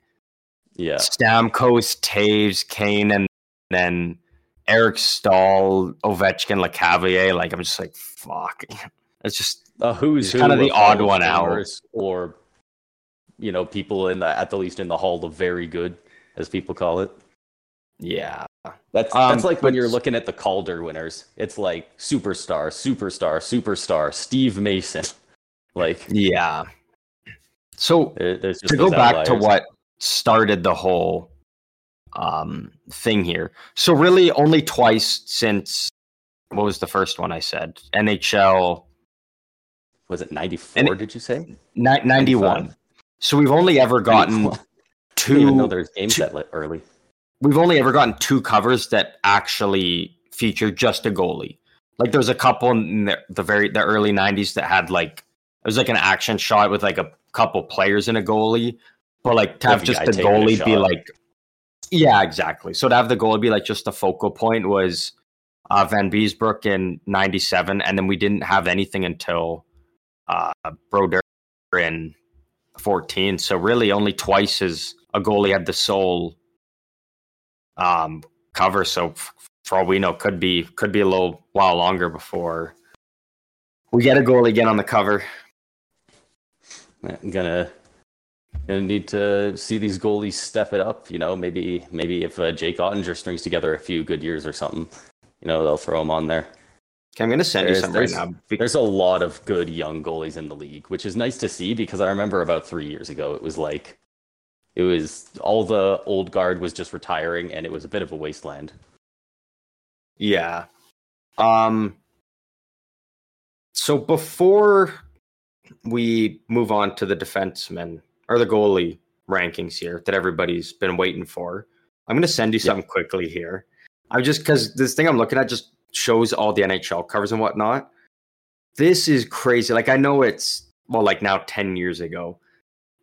Yeah. Stamkos, Toews, Kane, and then Eric Staal, Ovechkin, Lecavalier. Like I'm just like fuck. It's just Uh, who's who kinda the odd one out. Or you know people in the at the least in the Hall of Very Good, as people call it. yeah. That's Um, that's like when you're looking at the Calder winners. It's like superstar, superstar, superstar, Steve Mason. Like Yeah. So there- there's just to go back to what started the whole um thing here. So really only twice since what was the first one I said? NHL was it 94? And- did you say? ni- 91. So we've only ever gotten didn't even know two there's games two- that early. we've only ever gotten two covers that actually feature just a goalie. Like there's a couple in the, the very the early '90s that had like it was like an action shot with like a couple players and a goalie, but like to have just the goalie be like, yeah, exactly. So to have the goalie be like just the focal point was uh, Vanbiesbrouck in '97, and then we didn't have anything until uh, Brodeur in 14. So really, only twice as a goalie had the sole um, cover. So f- for all we know, could be could be a little while longer before we get a goalie again on the cover. I'm gonna gonna need to see these goalies step it up. You know, maybe maybe if uh, Jake Oettinger strings together a few good years or something, you know, they'll throw him on there. Okay, I'm gonna send you There's- some right now. There's a lot of good young goalies in the league, which is nice to see because I remember about three years ago, it was like, it was all the old guard was just retiring and it was a bit of a wasteland. Yeah. Um so before we move on to the defenseman or the goalie rankings here that everybody's been waiting for, I'm gonna send you Yeah. something quickly here. I'm just because this thing I'm looking at just shows all the NHL covers and whatnot. This is crazy. Like I know it's well, like now 10 years ago,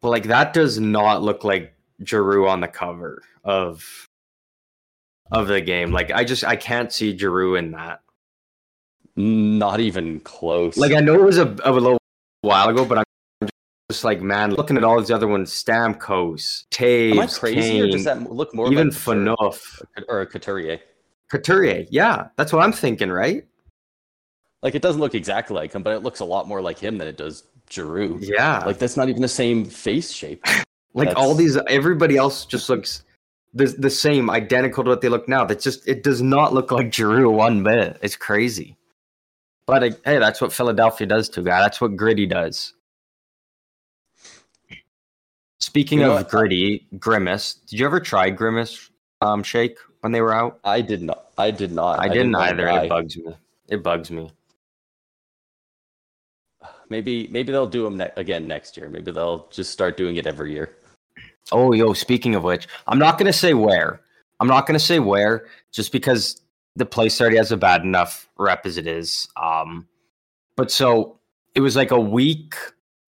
but like that does not look like Giroux on the cover of of the game. Like I just I can't see Giroux in that. Not even close. Like I know it was a, a little while ago, but I'm just like man, looking at all these other ones: Stamkos, Toews, Am I crazy or does that look more even like Phaneuf, or Couturier? Couturier. Yeah, that's what I'm thinking, right? Like it doesn't look exactly like him, but it looks a lot more like him than it does Giroux. Yeah, Like that's not even the same face shape. like all these, everybody else just looks the the same, identical to what they look now. That just it does not look like Giroux one bit. It's crazy. But uh, hey, that's what Philadelphia does to a guy. That's what Gritty does. Speaking You know of? Gritty, Grimace, did you ever try Grimace um, shake when they were out? I did not. I did not. I, didn't know either. It bugs me. It bugs me. Maybe maybe they'll do them ne- again next year. Maybe they'll just start doing it every year. Oh, yo, speaking of which, I'm not going to say where. I'm not going to say where just because the place already has a bad enough rep as it is. Um, but so it was like a week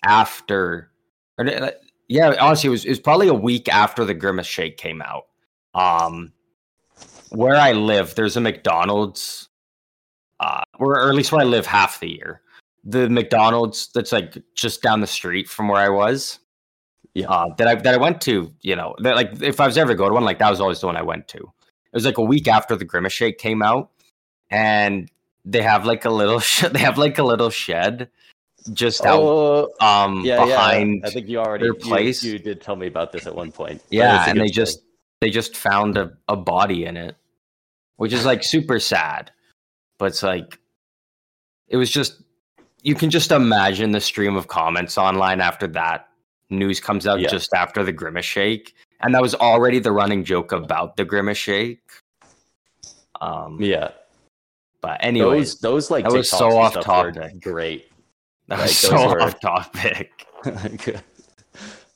after, or, uh, yeah, honestly, it was, it was probably a week after the Grimace Shake came out. Um, where I live, there's a McDonald's, uh, or, or at least where I live half the year. The McDonald's that's like just down the street from where I was Yeah. uh, that I that I went to, you know, that like if I was ever go to one, like that was always the one I went to. It was like a week after the Grimace Shake came out, and they have like a little sh- they have like a little shed just out Oh, um yeah, behind yeah. I think you already their you- place. You, did tell me about this at one point. yeah, and they just they just found a, a body in it, which is like super sad. But it's like it was just you can just imagine the stream of comments online after that news comes out Yeah. just after the Grimace Shake, and that was already the running joke about the Grimace Shake. Um, yeah. but anyways, those those like that was so off topic. Great. that like, was so were- off topic.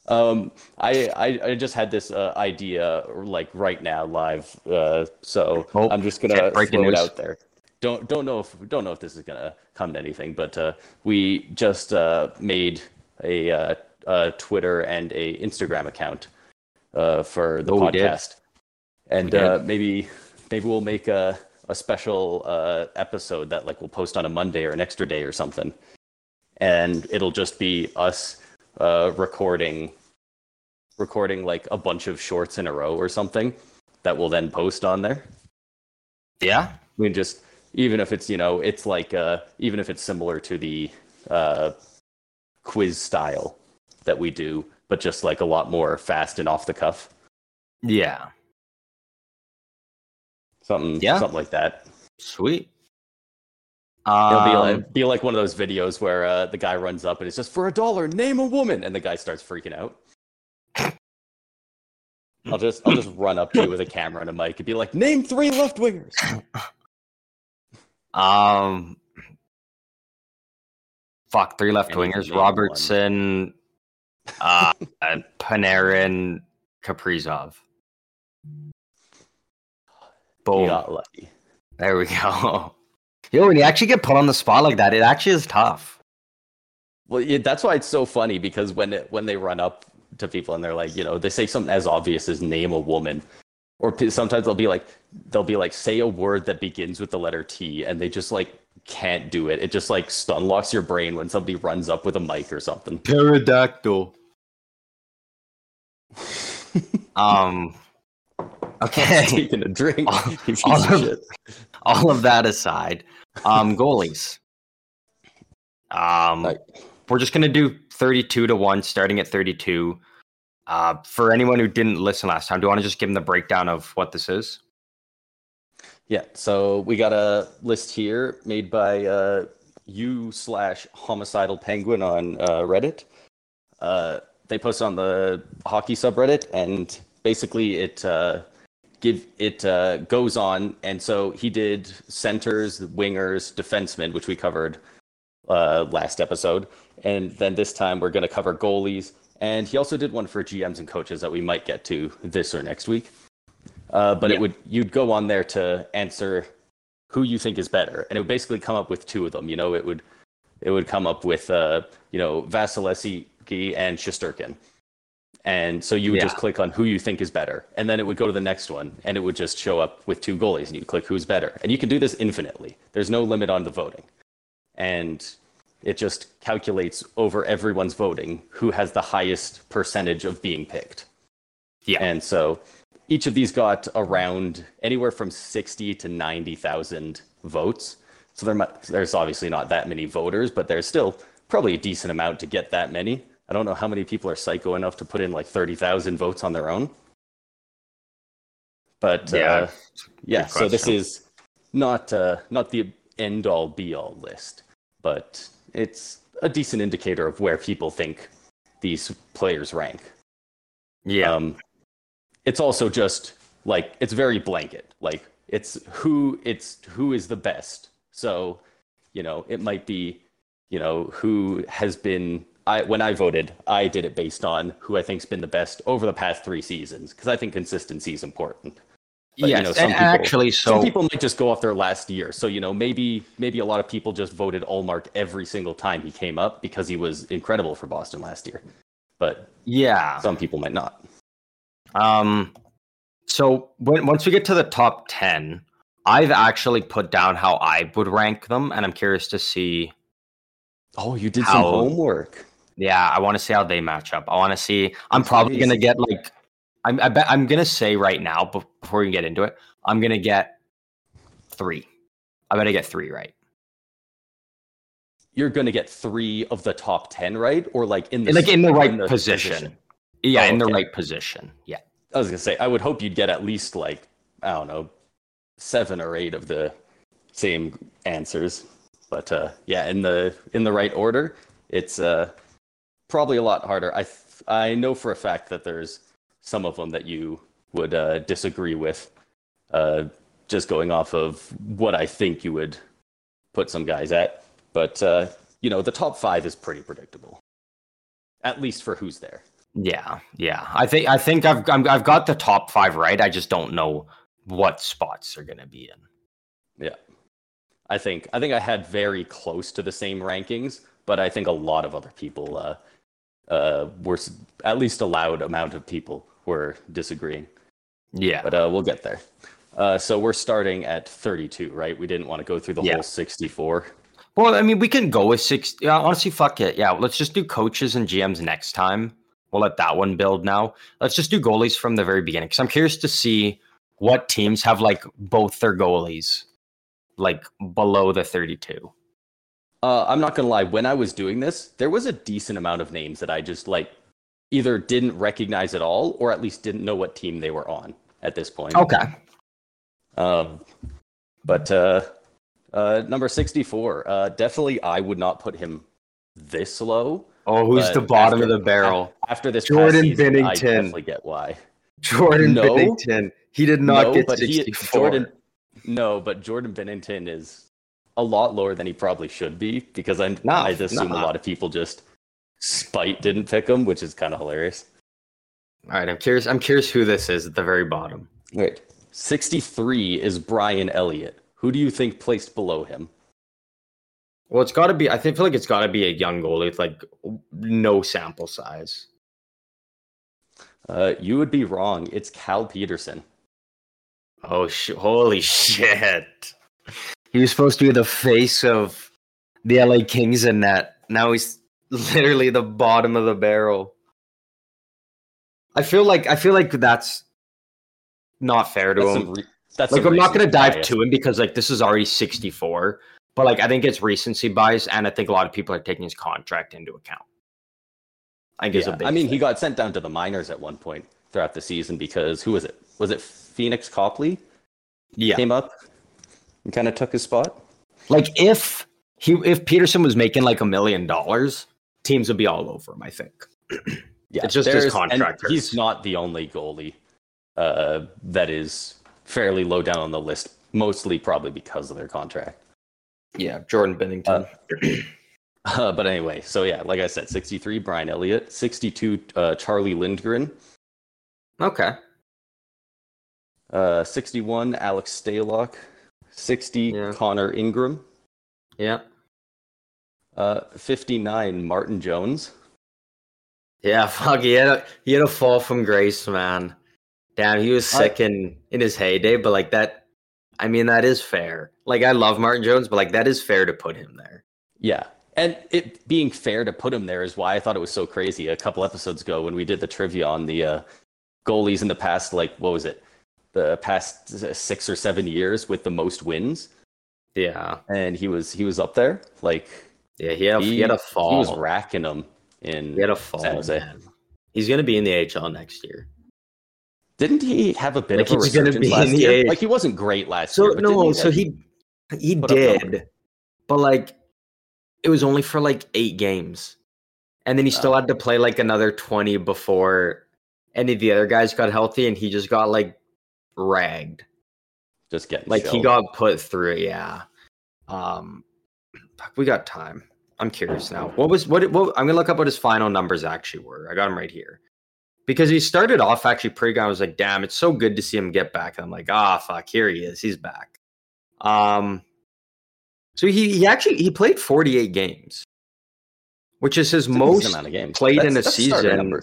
Um, I, I I just had this uh, idea like right now live. Uh, so Oh, I'm just gonna throw it news. out there. Don't don't know if don't know if this is gonna come to anything, but uh, we just uh, made a, uh, a Twitter and a Instagram account uh, for the Oh, podcast, and uh, maybe maybe we'll make a a special uh, episode that like we'll post on a Monday or an extra day or something, and it'll just be us uh, recording recording like a bunch of shorts in a row or something that we'll then post on there. Yeah. We can just even if it's you know it's like uh even if it's similar to the uh quiz style that we do, but just like a lot more fast and off the cuff. Yeah. Something Yeah. something like that. Sweet. It'll be Um, like be like one of those videos where uh, the guy runs up and it's just for a dollar, name a woman, and the guy starts freaking out. I'll just I'll just run up to you with a camera and a mic and be like, name three left wingers. Um, fuck, three left And you can wingers: Robertson, uh, Panarin, Kaprizov. Boom! got lucky. There we go. Yo, when you actually get put on the spot like that, it actually is tough. Well, yeah, that's why it's so funny because when it, when they run up to people and they're like, you know, they say something as obvious as name a woman, or sometimes they'll be like, they'll be like, say a word that begins with the letter T, and they just like can't do it. It just like stun locks your brain when somebody runs up with a mic or something. Pterodactyl. Um. Okay. Taking a drink. All- all of all of that aside, um, goalies. Um, Like- we're just gonna do thirty-two to one, starting at thirty-two. Uh, for anyone who didn't listen last time, do you want to just give them the breakdown of what this is? Yeah, so we got a list here made by uh, you slash homicidal penguin on uh, Reddit. Uh, they post on the hockey subreddit, and basically it uh, give it uh, goes on. And so he did centers, wingers, defensemen, which we covered uh, last episode, and then this time we're going to cover goalies. And he also did one for GMs and coaches that we might get to this or next week. Uh, but Yeah. it would you'd go on there to answer who you think is better, and it would basically come up with two of them. You know, it would it would come up with uh, you know Vasilevskiy and Shesterkin, and so you would just click on who you think is better, and then it would go to the next one, and it would just show up with two goalies, and you click who's better, and you can do this infinitely. There's no limit on the voting, and it just calculates over everyone's voting who has the highest percentage of being picked. Yeah. And so each of these got around anywhere from 60 to 90,000 votes. So there, might, there's obviously not that many voters, but there's still probably a decent amount to get that many. I don't know how many people are psycho enough to put in like 30,000 votes on their own. But Yeah, uh, yeah, so this is not uh, not the end all be all list, but it's a decent indicator of where people think these players rank. Yeah. Um, it's also just like it's very blanket. Like it's who it's who is the best. So, you know, it might be, you know, who has been. I when I voted, I did it based on who I think's been the best over the past three seasons because I think consistency is important. but, you yes, know, some and people- actually, so Some people might just go off their last year. So, you know, maybe maybe a lot of people just voted Ullmark every single time he came up because he was incredible for Boston last year. But yeah. some people might not. Um, so when once we get to the top ten, I've actually put down how I would rank them, and I'm curious to see. Oh, you did How- some homework. Yeah, I want to see how they match up. I want to see. I'm That's probably gonna get like. I'm. I bet I'm gonna say right now before we get into it. I'm gonna get three. I bet I get three right. You're going to get three of the top 10, right? Or like in the, like in the right the position. Yeah, Oh, in the okay. right position. Yeah. I was to say, I would hope you'd get at least like, I don't know, seven or eight of the same answers. But uh, yeah, in the in the right order, it's uh, probably a lot harder. I th- I know for a fact that there's some of them that you would uh, disagree with, uh, just going off of what I think you would put some guys at. But uh, you know, the top five is pretty predictable, at least for who's there. Yeah, yeah. I think I think I've I'm, I've got the top five right. I just don't know what spots they're gonna be in. Yeah. I think I think I had very close to the same rankings, but I think a lot of other people uh, uh, were at least a loud amount of people were disagreeing. Yeah, But uh, we'll get there. Uh, so we're starting at 32, right? We didn't want to go through the Yeah. whole 64. Well, I mean, we can go with six. Yeah, honestly, fuck it. Yeah, let's just do coaches and GMs next time. We'll let that one build now. Let's just do goalies from the very beginning because I'm curious to see what teams have like both their goalies like below the 32. Uh, I'm not gonna lie. When I was doing this, there was a decent amount of names that I just like either didn't recognize at all, or at least didn't know what team they were on at this point. Okay. Um, but uh, uh, number 64, uh, definitely I would not put him this low. Oh, who's But the bottom after- of the barrel? After this Jordan season, I Binnington. definitely get why. Jordan No. Binnington. He did not no, get but he, 64. Jordan. No, but Jordan Binnington is a lot lower than he probably should be because I Nah, I assume nah. a lot of people just spite didn't pick him, which is kind of hilarious. All right, I'm curious. I'm curious who this is at the very bottom. Wait, 63 is Brian Elliott. Who do you think placed below him? Well, it's got to be. I think feel like it's got to be a young goalie with like no sample size. Uh, you would be wrong. It's Cal Petersen. Oh, sh- holy shit! He was supposed to be the face of the LA Kings in that. Now he's literally the bottom of the barrel. I feel like I feel like that's not fair to That's him. re- that's like I'm not gonna dive bias. to him because like this is already 64, but like I think it's recency bias, and I think a lot of people are taking his contract into account. I a Yeah, big. I mean, he got sent down to the minors at one point throughout the season because who was it? Was it Pheonix Copley yeah. came up and kind of took his spot? Like if he if Petersen was making like a million dollars, teams would be all over him. I think. Yeah, It's just his contract He's not the only goalie uh, that is fairly low down on the list, mostly probably because of their contract. Yeah, Jordan Binnington. Uh, but anyway, so yeah, like I said, 63 Brian Elliott, 62 uh, Charlie Lindgren, okay. uh, 61 Alex Stalock, 60 Yeah. Connor Ingram, Yeah. uh, 59 Martin Jones. Yeah. Fuck. He had a he had a fall from grace, man. Damn, he was I- sick in in his heyday, but like that. I mean, that is fair. Like I love Martin Jones, but like that is fair to put him there. Yeah. And it being fair to put him there is why I thought it was so crazy a couple episodes ago when we did the trivia on the uh, goalies in the past, like, what was it? The past six or seven years with the most wins. Yeah. And he was he was up there. Like Yeah. He had, he, had a fall. He was racking them in He had a fall. San Jose. man. He's gonna be in the AHL next year. Didn't he have a bit Like, of a resurgence last year? Like he wasn't great last So year. but no, didn't so he he put up numbers? did, but like it was only for like eight games, and then he still Oh. had to play like another twenty before any of the other guys got healthy, and he just got like ragged. just getting Like he got put through. Yeah. Um, fuck, we got time. I'm curious now. What was what? What I'm gonna look up what his final numbers actually were. I got him right here. Because he started off actually pretty good. I was like, damn, it's so good to see him get back. And I'm like, ah, fuck, here he is. He's back. Um, so he, he actually he played 48 games, which is his decent most amount of games. played That's- in a that's season.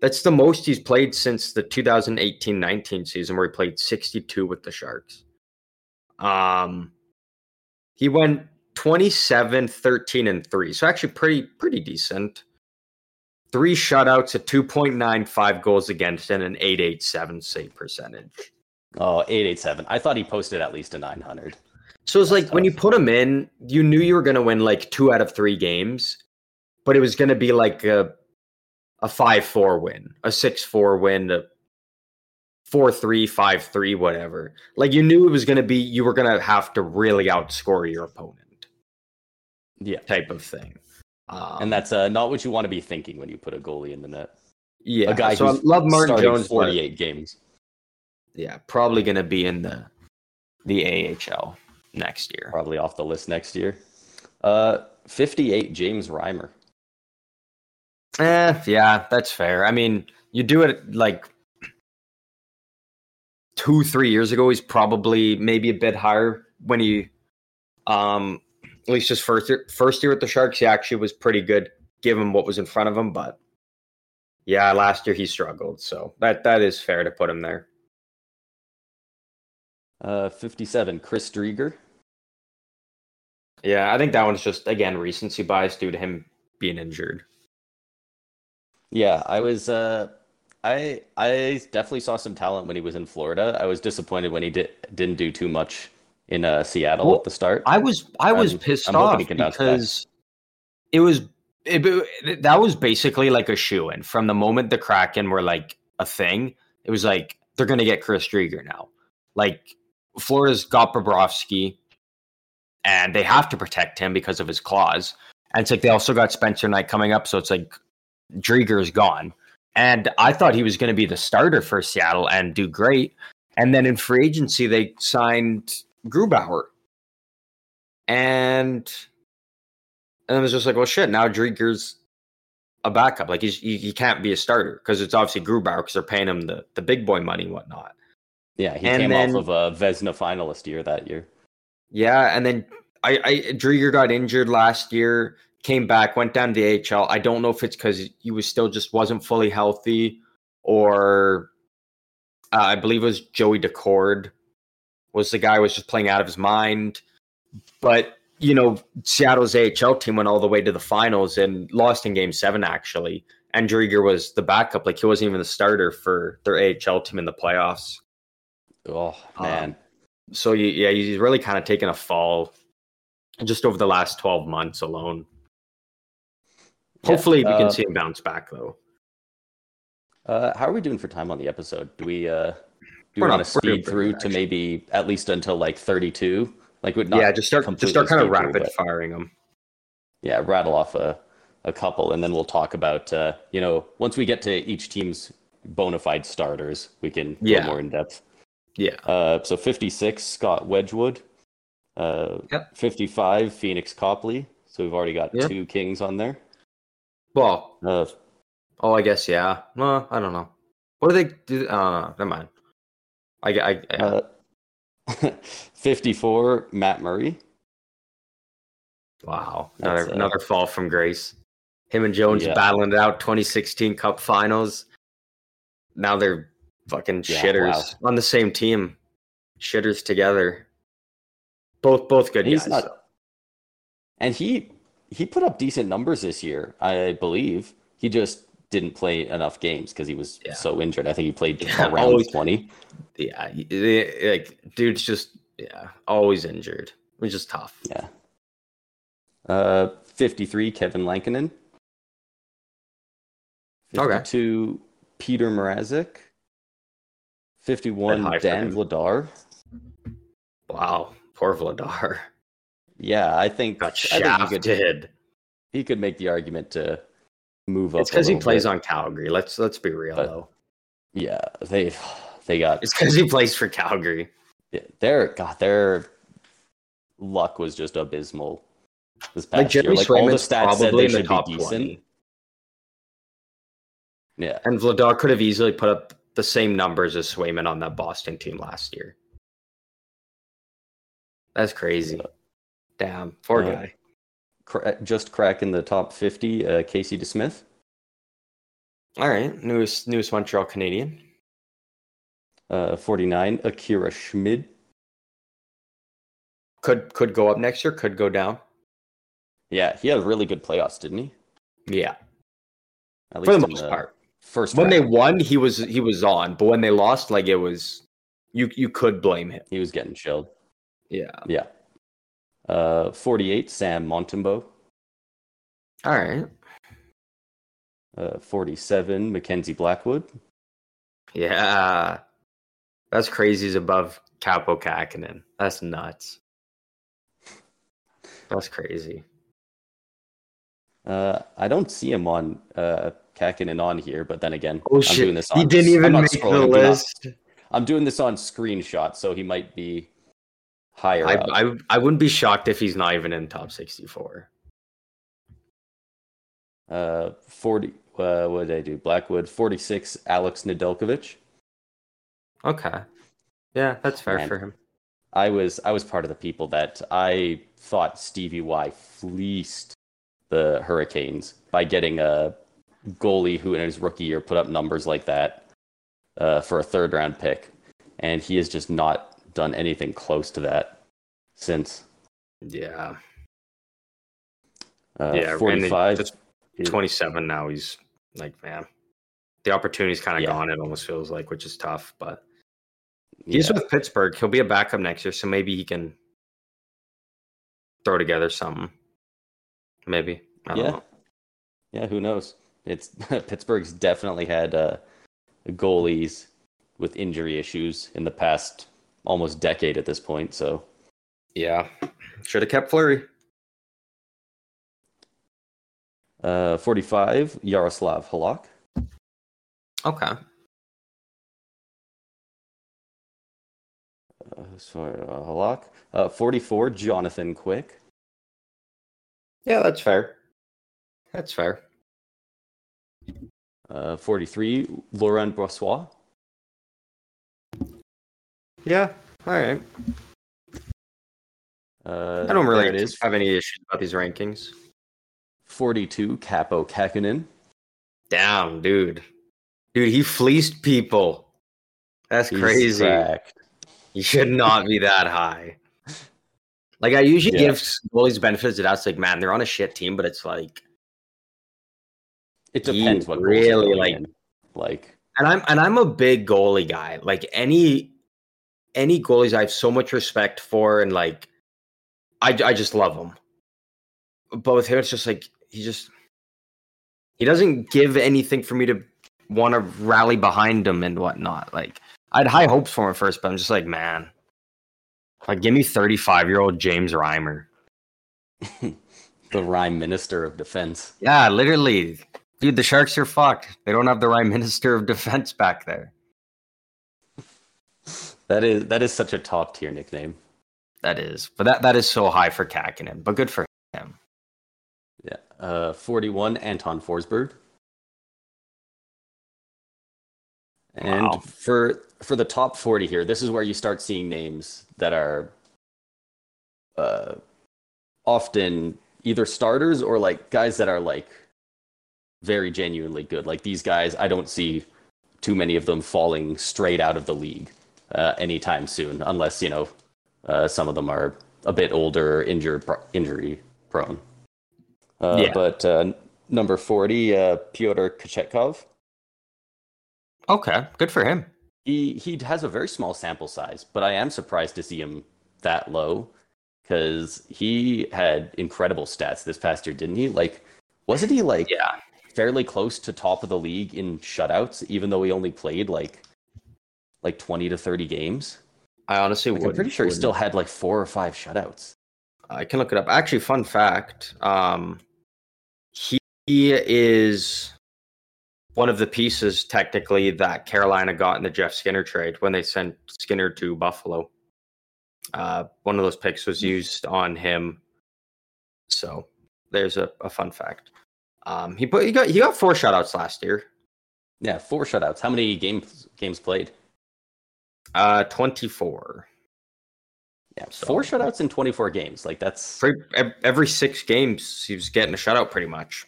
That's the most he's played since the 2018-19 season where he played 62 with the Sharks. Um he went 27, 13, and 3. So actually pretty pretty decent. Three shutouts, a 2.95 goals against, and an 887 save percentage. Oh, 887. I thought he posted at least a 900. So it's like That's when you put him in, you knew you were going to win like two out of three games, but it was going to be like a a five four win, a six four win, a four three, five three, whatever. Like you knew it was going to be, you were going to have to really outscore your opponent, Yeah. type of thing. Um, And that's uh, not what you want to be thinking when you put a goalie in the net. yeah. a guy so I love Martin Jones, 48 games. yeah, probably going to be in the the AHL next year. Probably off the list next year. Uh, 58 James Reimer. Eh, yeah, that's fair. I mean, you do it like two, three years ago. He's probably maybe a bit higher when he, um, at least his first year, first year at the Sharks, he actually was pretty good given what was in front of him. But yeah, last year he struggled, so that that is fair to put him there. Uh, 57 Chris Driedger. Yeah, I think that one's just again recency bias due to him being injured. Yeah, I was. Uh, I I definitely saw some talent when he was in Florida. I was disappointed when he did didn't do too much in uh, Seattle Well, at the start. I was I was I'm- pissed I'm off because it was it, that was basically like a shoe in from the moment the Kraken were like a thing. It was like they're gonna get Chris Driedger now. Like Florida's got Bobrovsky, and they have to protect him because of his claws. And it's like they also got Spencer Knight coming up, so it's like Driedger is gone. And I thought he was going to be the starter for Seattle and do great. And then in free agency, they signed Grubauer. And and it was just like, well, shit. Now Driedger's a backup. Like he's, he, he can't be a starter because it's obviously Grubauer because they're paying him the, the big boy money and whatnot. yeah, he and came then- off of a Vezina finalist year that year. Yeah, and then I, I Driedger got injured last year, came back, went down to the AHL. I don't know if it's because he was still just wasn't fully healthy, or uh, I believe it was Joey Daccord was the guy who was just playing out of his mind. But you know, Seattle's AHL team went all the way to the finals and lost in Game Seven actually. And Driedger was the backup; like he wasn't even the starter for their AHL team in the playoffs. Oh man, So you- yeah, he's really kind of taken a fall just over the last 12 months alone. Yeah, Hopefully we uh, can see him bounce back though. Uh, how are we doing for time on the episode? Do we uh, do we We're want to speed through to maybe at least until like thirty-two? Like, would not yeah, just start just start kind of speed through, rapid firing them. yeah, rattle off a a couple, and then we'll talk about uh, you know once we get to each team's bona fide starters, we can Yeah. go more in depth. Yeah. Uh, so fifty-six, Scott Wedgewood. Uh, Yep. fifty-five, Pheonix Copley. So we've already got Yeah. two Kings on there. Well, Uh, oh, I guess yeah. Well, I don't know. What do they do? Uh, never mind. I, I, I uh, fifty-four, Matt Murray. wow, another uh, another fall from grace. Him and Jones Yeah. battling it out. 2016 Cup Finals. Now they're fucking Yeah, shitters on the same team. Shitters together. Both both good He's guys. not-. And he he put up decent numbers this year, I believe. He just didn't play enough games because he was Yeah. so injured. I think he played Yeah, around always- twenty. yeah, he- he- like dude's just yeah, always injured, which is tough. Yeah. Uh, fifty-three, Kevin Lankinen. Okay. Fifty-two, Peter Mrazek. Fifty-one, Bit high for Dan him. Vladar. Wow, poor Vladar Yeah, I think got I think he could, he could make the argument to move up. It's because he plays bit. on Calgary. Let's let's be real But- though. Yeah, they they got It's because he plays for Calgary. Yeah, their God, their luck was just abysmal this past Like Jeremy year. Like all the Swayman's stats said they the should top be decent. twenty, Yeah, and Vladar could have easily put up the same numbers as Swayman on that Boston team last year. That's crazy. Damn, poor Uh, guy. Cra- just cracking the top fifty. Uh, Casey DeSmith, All right, newest newest Montreal Canadien. uh, forty nine. Akira Schmid, Could could go up next year. Could go down. yeah, he had a really good playoffs, didn't he? Yeah, At for the most part. first When they won, he was he was on, but when they lost, like it was, you you could blame him. he was getting chilled. Yeah. Yeah. Uh, forty eight. Sam Montembeault. All right. Uh, forty seven. Mackenzie Blackwood. Yeah. That's crazy. He's above Kaapo Kahkonen. That's nuts. That's crazy. Uh, I don't see him on uh Kahkonen on here, but then again, Oh I'm shit! doing this on. he didn't even make the scrolling, do not- list. I'm doing this on screenshot, so he might be higher I, up. I I wouldn't be shocked if he's not even in top sixty-four. Uh, forty. Uh, what did I do? Blackwood. Forty-six. Alex Nedeljkovic. Okay. Yeah, that's fair for him. I was I was part of the people that I thought Stevie Y fleeced the Hurricanes by getting a goalie who in his rookie year put up numbers like that uh, for a third round pick, and he is just not done anything close to that since. Yeah. Uh, yeah. and it- forty-five. Twenty-seven now. He's like man, the opportunity's kind of Yeah. gone. It almost feels like, which is tough. But he's Yeah. with Pittsburgh. He'll be a backup next year, so maybe he can throw together something. Maybe I don't Yeah. know. Yeah, who knows? It's Pittsburgh's definitely had uh, goalies with injury issues in the past almost decade at this point. So Yeah, should have kept Fleury. uh, 45, Yaroslav Halak. Okay. Uh, sorry, uh, Halak. Uh, 44, Jonathan Quick. Yeah, that's fair. That's fair. Uh, 43, Laurent Brossoit. Yeah. All right. Uh, I don't really have any issues about these rankings. 42, Kaapo Kahkonen. Damn, dude. Dude, he fleeced people. That's He's crazy. cracked. He should not be that high. Like I usually Yeah. give goalies benefits of. It's like, man, they're on a shit team, but it's like, It depends what really, like- in. like and I'm and I'm a big goalie guy. Like any any goalies, I have so much respect for, and like, I I just love them. But with him, it's just like he just he doesn't give anything for me to want to rally behind him and whatnot. Like I had high hopes for him at first, but I'm just like, man, like give me 35 year old James Reimer. the rhyme minister of defense. Yeah, literally. Dude, the Sharks are fucked. They don't have the right minister of defense back there. That is that is such a top tier nickname. That is. But that, that is so high for Kahkonen. But good for him. Yeah. Uh, 41, Anton Forsberg. And Wow. for for the top 40 here, this is where you start seeing names that are uh, often either starters or like guys that are like very genuinely good. Like these guys, I don't see too many of them falling straight out of the league uh, anytime soon, unless you know uh, some of them are a bit older, injured, injury prone. Uh, Yeah. But uh, number 40, uh, Pyotr Kochetkov. Okay. Good for him. he he has a very small sample size, but I am surprised to see him that low because he had incredible stats this past year, didn't he? Like, wasn't he like Yeah. fairly close to top of the league in shutouts, even though he only played like like twenty to thirty games? I honestly Like, would. I'm pretty sure he still had like four or five shutouts. I can look it up. Actually, fun fact. Um, he, he is one of the pieces technically that Carolina got in the Jeff Skinner trade when they sent Skinner to Buffalo. Uh, one of those picks was used on him. So there's a, a fun fact. Um, he put he got he got four shutouts last year. Yeah, four shutouts. How many games games played? Uh, twenty four. Yeah, So- four shutouts in twenty four games. Like that's every six games, he was getting a shutout pretty much.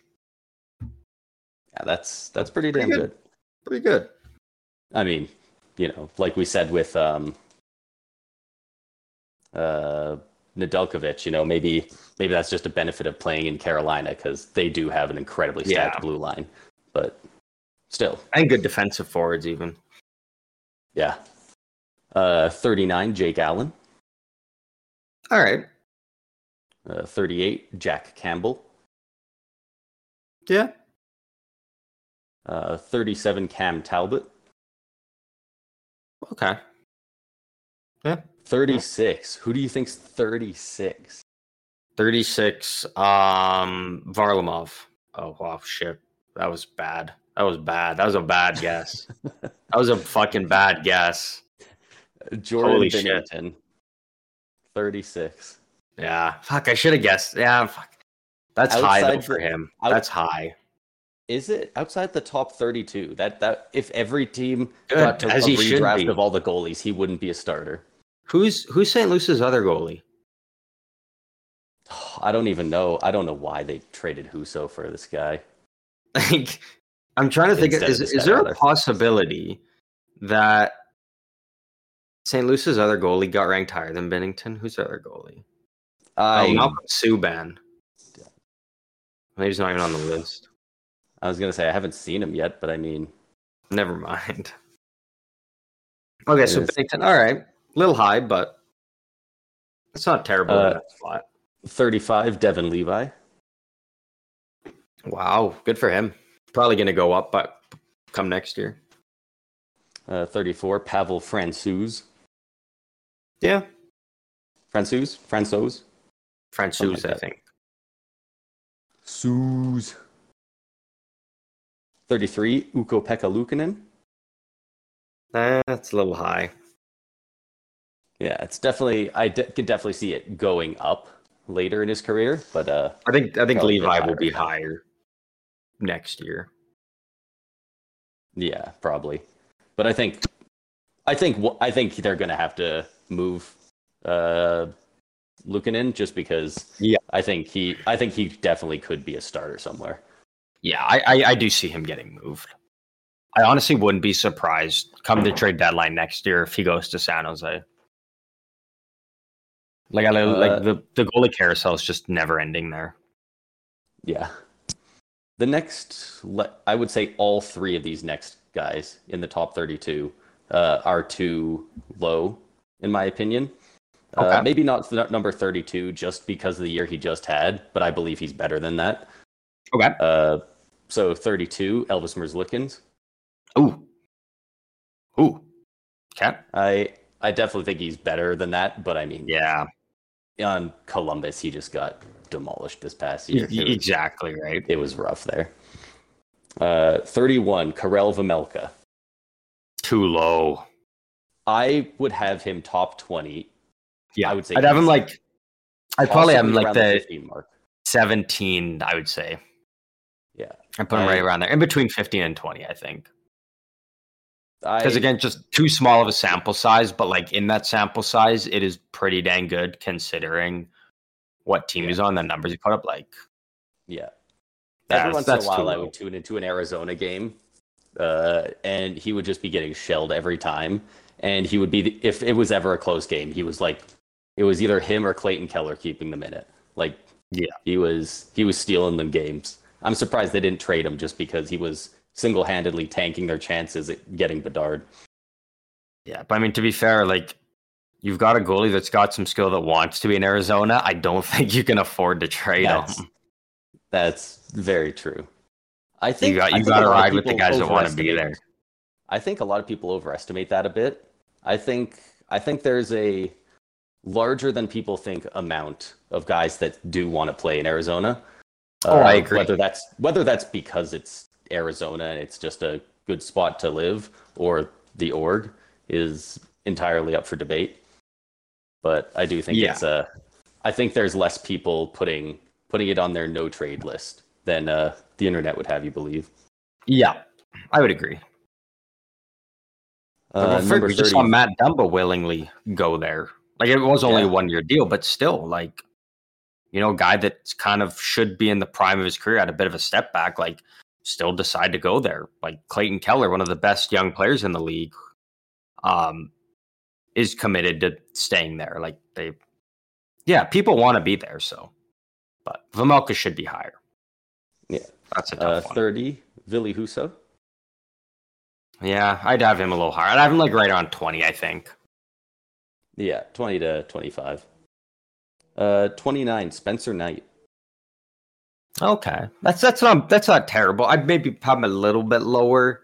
yeah, that's that's pretty Pretty damn good. good. Pretty good. I mean, you know, like we said with um uh Nedeljkovic, you know, maybe maybe that's just a benefit of playing in Carolina because they do have an incredibly stacked Yeah. blue line. But still, And good defensive forwards, even. yeah. Uh 39, Jake Allen. All right. Uh, 38, Jack Campbell. Yeah. Uh, 37, Cam Talbot. Okay. Yeah. 36. Who do you think's 36? 36. Um, Varlamov. Oh, wow. Shit. That was bad. That was bad. That was a bad guess. that was a fucking bad guess. Jordan Holy shit. 36. Yeah. Fuck. I should have guessed. Yeah. Fuck. That's high though for him. out- That's high. Is it outside the top 32? That that if every team Good, got to as a redraft of all the goalies, he wouldn't be a starter. Who's who's St. Luce's other goalie? I don't even know. I don't know why they traded Husso for this guy. Like, I'm trying to think. Instead Is, is there a possibility that St. Luce's other goalie got ranked higher than Binnington? Who's the other goalie? I oh, Malcolm Subban. Maybe he's not even on the list. I was gonna say I haven't seen him yet, but I mean, Never mind. Okay, so. Binnington, all right, a little high, but it's not terrible. Uh, 35, Devin Levi. Wow, good for him. Probably going to go up, but come next year. Uh, 34, Pavel Francouz. Yeah, Francouz? Francouz? Francouz, like I think. Suze. 33, Ukko-Pekka Luukkonen. That's a little high. Yeah, it's definitely, I de- could definitely see it going up later in his career, but uh, I think I think Probably a Levi will be higher next year. yeah, probably. But I think, I think, I think they're going to have to move uh, Luukkonen just because Yeah. I think he, I think he definitely could be a starter somewhere. Yeah, I, I, I do see him getting moved. I honestly wouldn't be surprised come the trade deadline next year if he goes to San Jose. Like I Uh, like the the goalie carousel is just never ending there. Yeah. The next, le- I would say all three of these next guys in the top 32 uh, are too low, in my opinion. Uh, maybe not number 32 just because of the year he just had, but I believe he's better than that. Okay. Uh, so 32, Elvis Merzlikins. Ooh. Ooh. Okay. I I definitely think he's better than that, but I mean, Yeah. on Columbus, he just got demolished this past year. was- exactly right. it was rough there. Uh, 31, Karel Vejmelka. Too low. I would have him top 20. Yeah. I would say I'd have him like I'd probably have him like the 15 mark. 17, I would say. Yeah. I put him I- right around there. In between 15 and 20, I think. Because again, just too small of a sample size, but like in that sample size, it is pretty dang good considering what team he's on, the numbers he put up. Like, yeah. that's, Every once in a while, I would tune into an Arizona game, uh, and he would just be getting shelled every time. And he would be, the, if it was ever a close game, he was like, it was either him or Clayton Keller keeping them in it. Like, Yeah. he was he was stealing them games. I'm surprised they didn't trade him just because he was single-handedly tanking their chances at getting Bedard. Yeah, but I mean, to be fair, like you've got a goalie that's got some skill that wants to be in Arizona. I don't think you can afford to trade That's, him. that's very true. I think You got you got to a lot of ride with the guys that want to be there. I think a lot of people overestimate that a bit. I think I think there's a larger than people think amount of guys that do want to play in Arizona. Uh, Oh, I agree. Whether that's whether that's because it's Arizona and it's just a good spot to live, or the org is entirely up for debate. But I do think Yeah. it's a. I think there's less people putting putting it on their no trade list than uh, the internet would have you believe. Yeah, I would agree. Uh, But number we just saw Matt Dumba willingly go there. Like it was only Yeah. a one year deal, but still, like you know, a guy that kind of should be in the prime of his career had a bit of a step back. Like still decide to go there. Like Clayton Keller, one of the best young players in the league, um, is committed to staying there. Like they, yeah, people want to be there. So, but Vejmelka should be higher. Yeah. that's a uh, one. 30, Ville Husso. Yeah, I'd have him a little higher. I'd have him like right around twenty. I think. Yeah, 20 to 25. Uh, 29, Spencer Knight. Okay, that's that's not that's not terrible. I'd maybe have him a little bit lower,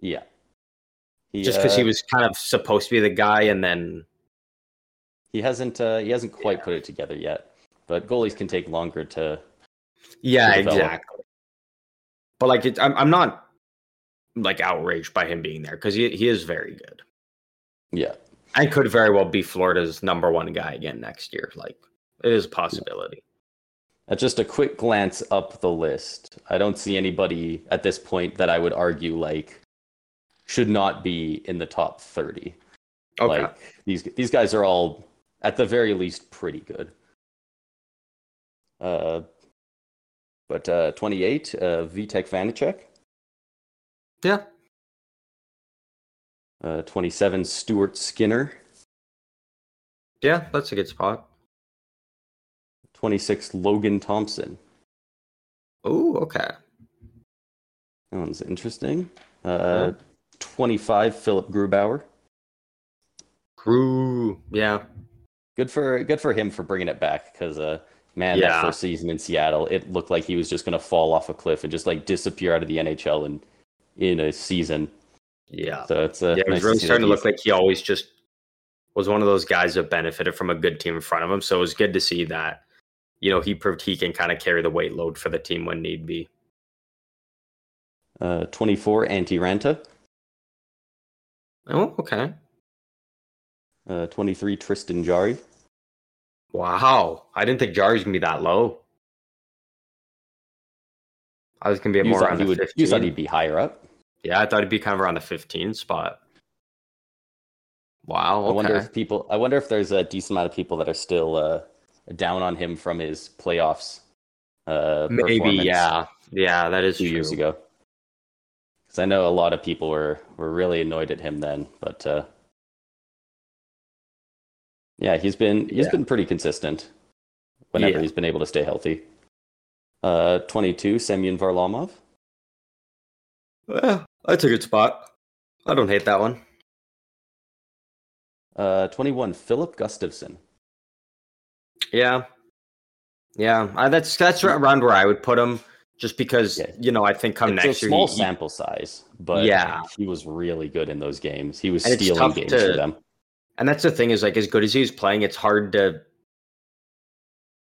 Yeah. He, just because he uh, was kind of supposed to be the guy, and then he hasn't uh, he hasn't quite put it together yet. But goalies can take longer to yeah, to exactly. But like, it, I'm I'm not like outraged by him being there because he he is very good yeah. I could very well be Florida's number one guy again next year. Like, it is a possibility. Uh, just a quick glance up the list. I don't see anybody at this point that I would argue like should not be in the top 30. Okay, Like these these guys are all at the very least pretty good. Uh, but uh, 28, uh, Vitek Vanecek. Yeah, Uh, 27, Stuart Skinner. yeah, that's a good spot. 26, Logan Thompson. Oh, okay. That one's interesting. Uh, 25, Philip Grubauer. Grew, yeah, Good for good for him for bringing it back because uh, man, Yeah. that first season in Seattle, it looked like he was just going to fall off a cliff and just like disappear out of the NHL in in a season. yeah. So it's uh, yeah, it was really starting to look like he always just was one of those guys that benefited from a good team in front of him. So it was good to see that, you know, he proved he can kind of carry the weight load for the team when need be. uh, 24, Antti Ranta. Oh, okay. Uh, 23, Tristan Jarry. Wow. I didn't think Jarry's gonna be that low. I was gonna be more around he the would, 15. you thought he'd be higher up. Yeah, I thought he'd be kind of around the 15 spot. Wow. I wonder if people. I wonder if there's a decent amount of people that are still uh, down on him from his playoffs. Uh, Maybe, yeah. Yeah, that is two true. years ago. Because I know a lot of people were were really annoyed at him then, but uh, yeah, he's been he's Yeah. been pretty consistent whenever Yeah. he's been able to stay healthy. Uh, 22, Semyon Varlamov. Yeah, that's a good spot. I don't hate that one. Uh, 21, Filip Gustavsson. Yeah, yeah. I, that's that's around where I would put him, just because Yeah. you know I think come it's next a year. small he- he- sample size, but Yeah. he was really good in those games. He was And stealing games to- for them. and that's the thing is like as good as he's playing, it's hard to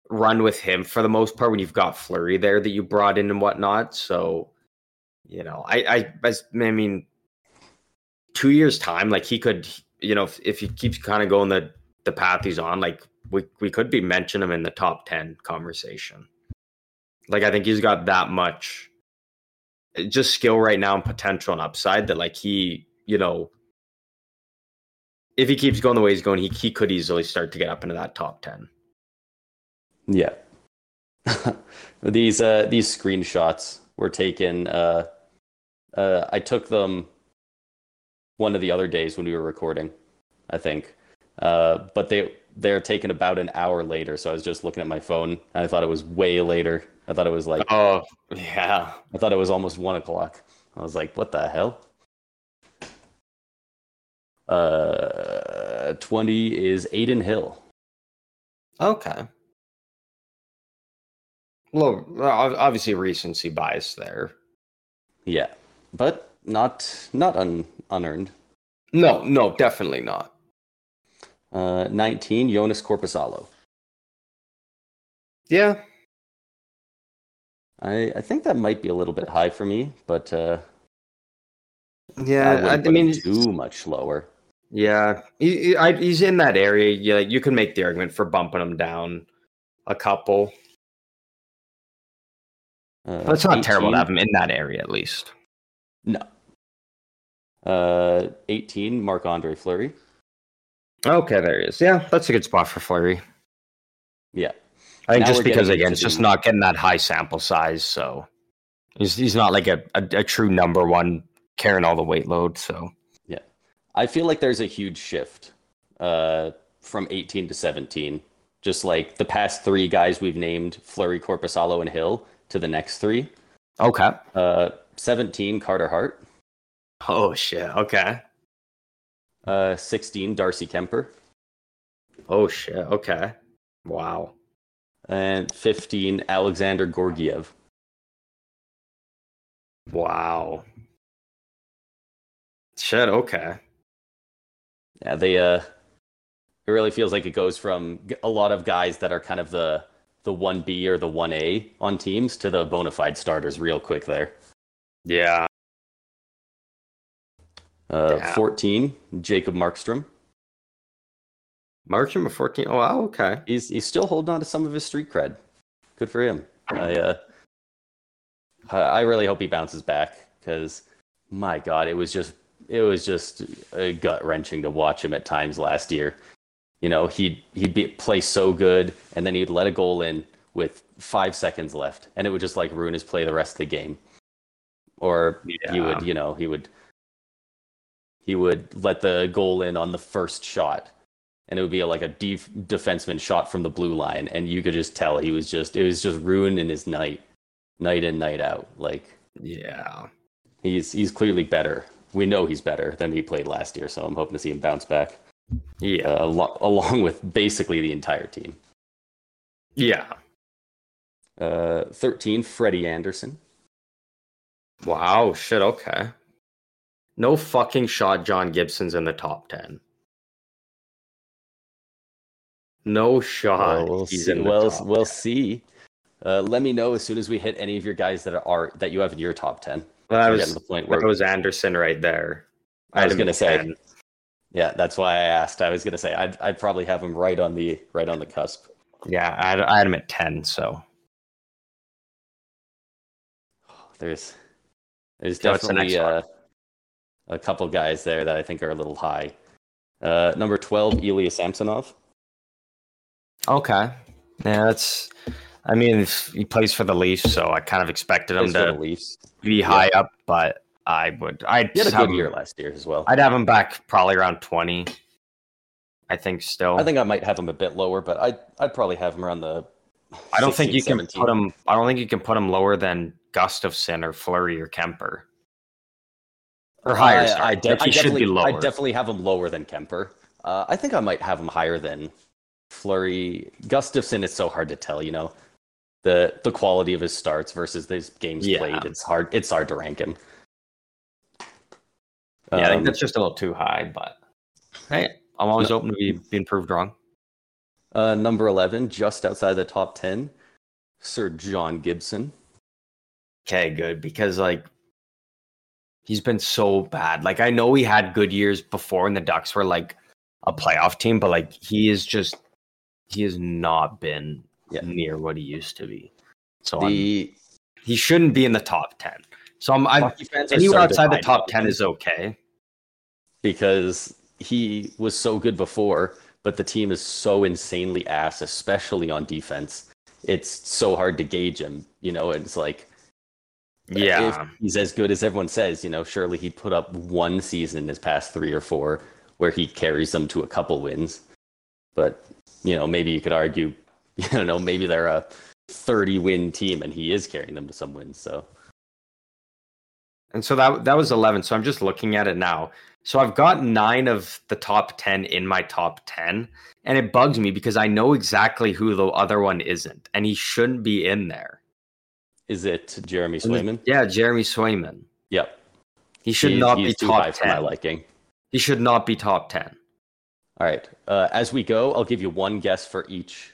run with him for the most part when you've got Fleury there that you brought in and whatnot. So, you know, I I I mean, two years time, like he could, you know, if, if he keeps kind of going the the path he's on, like we we could be mentioning him in the top ten conversation. Like I think he's got that much uh, just skill right now and potential and upside that like he, you know, if he keeps going the way he's going, he he could easily start to get up into that top ten. Yeah. these uh these screenshots were taken uh uh I took them one of the other days when we were recording, I think. Uh but they they're taken about an hour later, so I was just looking at my phone and I thought it was way later. I thought it was like Oh yeah, I thought it was almost one o'clock. I was like, what the hell? Uh, 20 is Adin Hill. okay. Well, obviously recency bias there. Yeah, but not not un, unearned. No, no, definitely not. Uh, 19, Joonas Korpisalo. Yeah, I, I think that might be a little bit high for me, but uh, yeah. I, I mean, too much lower. yeah, he, he- I, he's in that area. Yeah, you can make the argument for bumping him down a couple. Uh, it's not terrible to have him in that area at least. No. Uh, 18, Marc Andre Fleury. Okay, there he is. Yeah, that's a good spot for Fleury. Yeah. I think Now just because again, it's just not getting that high sample size, so he's he's not like a, a, a true number one carrying all the weight load. So yeah. I feel like there's a huge shift uh, from 18 to 17. Just like the past three guys we've named, Fleury, Korpisalo, and Hill, to the next three. okay. Uh, 17, Carter Hart. Oh shit. Okay. Uh, 16, Darcy Kuemper. Oh shit. Okay. Wow. And 15, Alexandar Georgiev. Wow. Shit. Okay. Yeah, they uh it really feels like it goes from a lot of guys that are kind of the the 1B or the 1A on teams to the bona fide starters real quick there. Yeah. Uh Yeah. 14, Jacob Markstrom. Markstrom number fourteen. Oh wow. Okay. He's he's still holding on to some of his street cred. Good for him. I uh I I really hope he bounces back cuz my god, it was just it was just uh, gut wrenching to watch him at times last year. You know, he'd he'd be, play so good, and then he'd let a goal in with five seconds left, and it would just like ruin his play the rest of the game. Or he would, you know, he would he would let the goal in on the first shot, and it would be like a def- defenseman shot from the blue line, and you could just tell he was just it was just ruining his night, night in night out. Like Yeah. He's he's clearly better. We know he's better than he played last year, so I'm hoping to see him bounce back. Yeah. Along with basically the entire team. Yeah. Uh, 13, Freddie Andersen. Wow. Shit. Okay. No fucking shot. John Gibson's in the top ten. No shot. Well, we'll he's see. in the Well, top we'll 10. see. Uh, let me know as soon as we hit any of your guys that are that you have in your top ten. Well, that We're was the point where that was Andersen right there. I was gonna at say. 10. yeah, that's why I asked. I was gonna say I'd I'd probably have him right on the right on the cusp. Yeah, I had, I had him at ten. So There's there's So definitely uh, a couple guys there that I think are a little high. Uh, number twelve, Ilya Samsonov. okay, yeah, that's. I mean, he plays for the Leafs, so I kind of expected him to Leafs. be high up, but I would. I'd He had a have good him- year last year as well. I'd have him back probably around twenty. I think still. I think I might have him a bit lower, but I'd I'd probably have him around the. I don't think 16, you can put him. I don't think you can put him lower than Gustavsson or Fleury or Kuemper. Or higher. I. I, de- I definitely, be lower. I definitely have him lower than Kuemper. Uh, I think I might have him higher than Fleury. Gustavsson is so hard to tell. You know, the the quality of his starts versus his games Yeah. played. It's hard. It's hard to rank him. Yeah, I think Um, that's just a little too high, but hey, I'm always open to be being proved wrong. uh, number eleven, just outside the top ten, Sir John Gibson. Okay, good because like he's been so bad. Like I know he had good years before, and the Ducks were like a playoff team, but like he is just he has not been Yeah. near what he used to be. So I'm- The he shouldn't be in the top ten. So I'm, I'm hockey fans anywhere so outside the top ten is okay. Because he was so good before, but the team is so insanely ass, especially on defense. It's so hard to gauge him. You know, it's like Yeah, if he's as good as everyone says, you know, surely he'd put up one season in his past three or four where he carries them to a couple wins. But, you know, maybe you could argue, you don't know, maybe they're a 30 win team and he is carrying them to some wins. So, and so that that was eleven. So I'm just looking at it now. So I've got nine of the top ten in my top ten, and it bugs me because I know exactly who the other one isn't, and he shouldn't be in there. is it Jeremy Swayman? Yeah, Jeremy Swayman. Yep. He should not he's be top for my ten. liking. He should not be top ten. All right. Uh, as we go, I'll give you one guess for each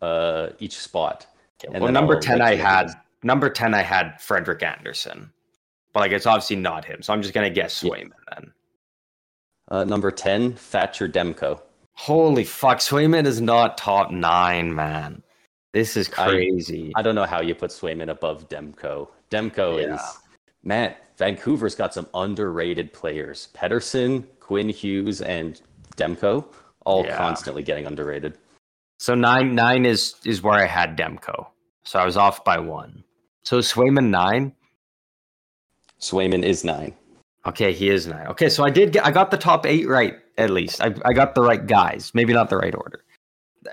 uh, each spot. And well, number I'll ten, I had number ten, I had Frederik Andersen, but like it's obviously not him. So I'm just gonna guess Yeah. Swayman then. Uh, number ten, Thatcher Demko. Holy fuck, Swayman is not top nine, man. This is I- crazy. I don't know how you put Swayman above Demko. Demko Yeah. is man. Vancouver's got some underrated players: Pettersson, Quinn Hughes, and Demko, all Yeah. constantly getting underrated. So nine nine is is where I had Demko. So I was off by one. So Swayman nine. Swayman is nine. Okay, he is nine. Okay, so I did get I got the top eight right at least. I I got the right guys. Maybe not the right order.